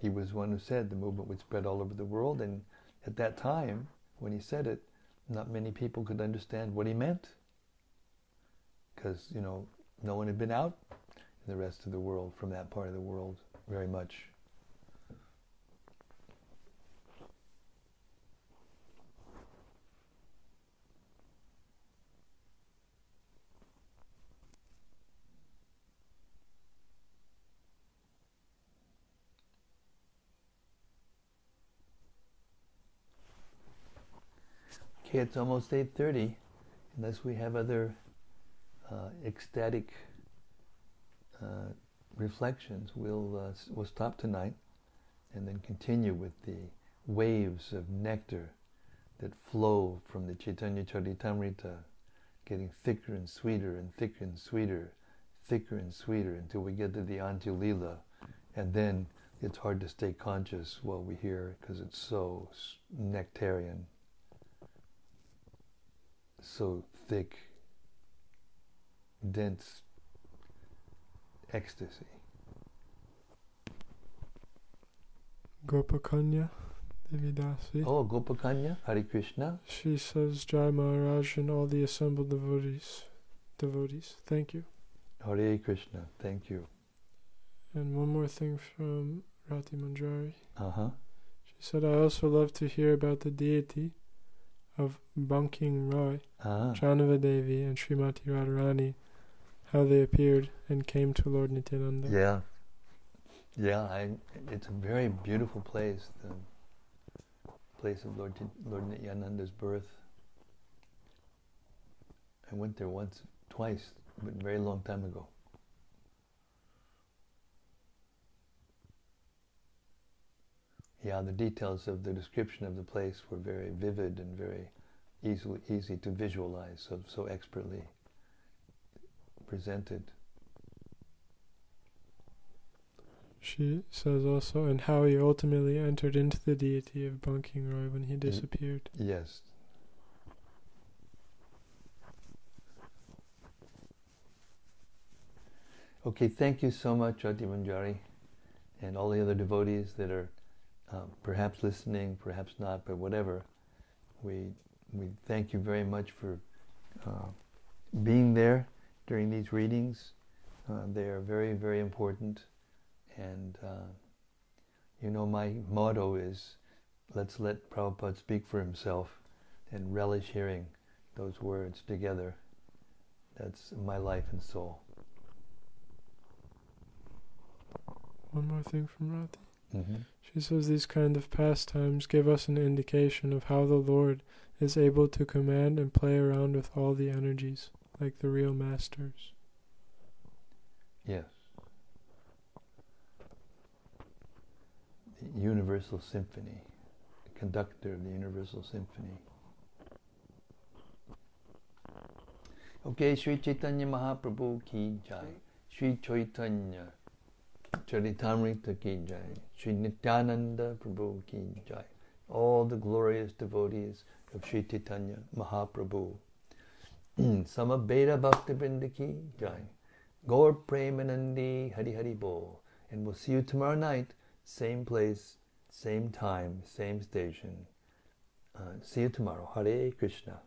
He was one who said the movement would spread all over the world, and at that time, when he said it, not many people could understand what he meant. Because, you know, no one had been out in the rest of the world from that part of the world very much. Okay, it's almost 8.30. Unless we have other uh, ecstatic uh, reflections, we'll, uh, we'll stop tonight and then continue with the waves of nectar that flow from the Chaitanya Charitamrita, getting thicker and sweeter and thicker and sweeter, thicker and sweeter until we get to the Antya-lila. And then it's hard to stay conscious while we hear because it's so nectarian so thick, dense ecstasy. Gopakanya Devidasi. Oh, Gopakanya, Hari Krishna. She says, Jai Maharaj and all the assembled devotees. Devotees, thank you. Hare Krishna, thank you. And one more thing from Rati Manjari. Uh huh. She said, I also love to hear about the deity of Bankim Roy, Ah. Devi, and Srimati Radharani, how they appeared and came to Lord Nityananda. Yeah. Yeah, I, it's a very beautiful place, the place of Lord, Lord Nityananda's birth. I went there once, twice, but a very long time ago. Yeah, the details of the description of the place were very vivid and very easily easy to visualize, so so expertly presented. She says also, and how he ultimately entered into the deity of Bankim Roy when he mm. disappeared. Yes. Okay, thank you so much, Rati Manjari, and all the other devotees that are uh, perhaps listening, perhaps not, but whatever. We we thank you very much for uh, being there during these readings. Uh, they are very, very important, and uh, you know my motto is, "Let's let Prabhupada speak for himself, and relish hearing those words together." That's my life and soul. One more thing from Rati. Mm-hmm. She says these kind of pastimes give us an indication of how the Lord is able to command and play around with all the energies, like the real masters. Yes. The Universal Symphony, the conductor of the Universal Symphony. Okay, Sri Chaitanya Mahaprabhu ki jai. Sri Chaitanya Charitamrita ki jai. Sri Nityananda Prabhu ki jai. All the glorious devotees of Sri Chaitanya Mahaprabhu. Sama Samaveta Bhakti Ki jai. Gaur Premanandi Hari Hari Bo. And we'll see you tomorrow night, same place, same time, same station. Uh, see you tomorrow. Hare Krishna.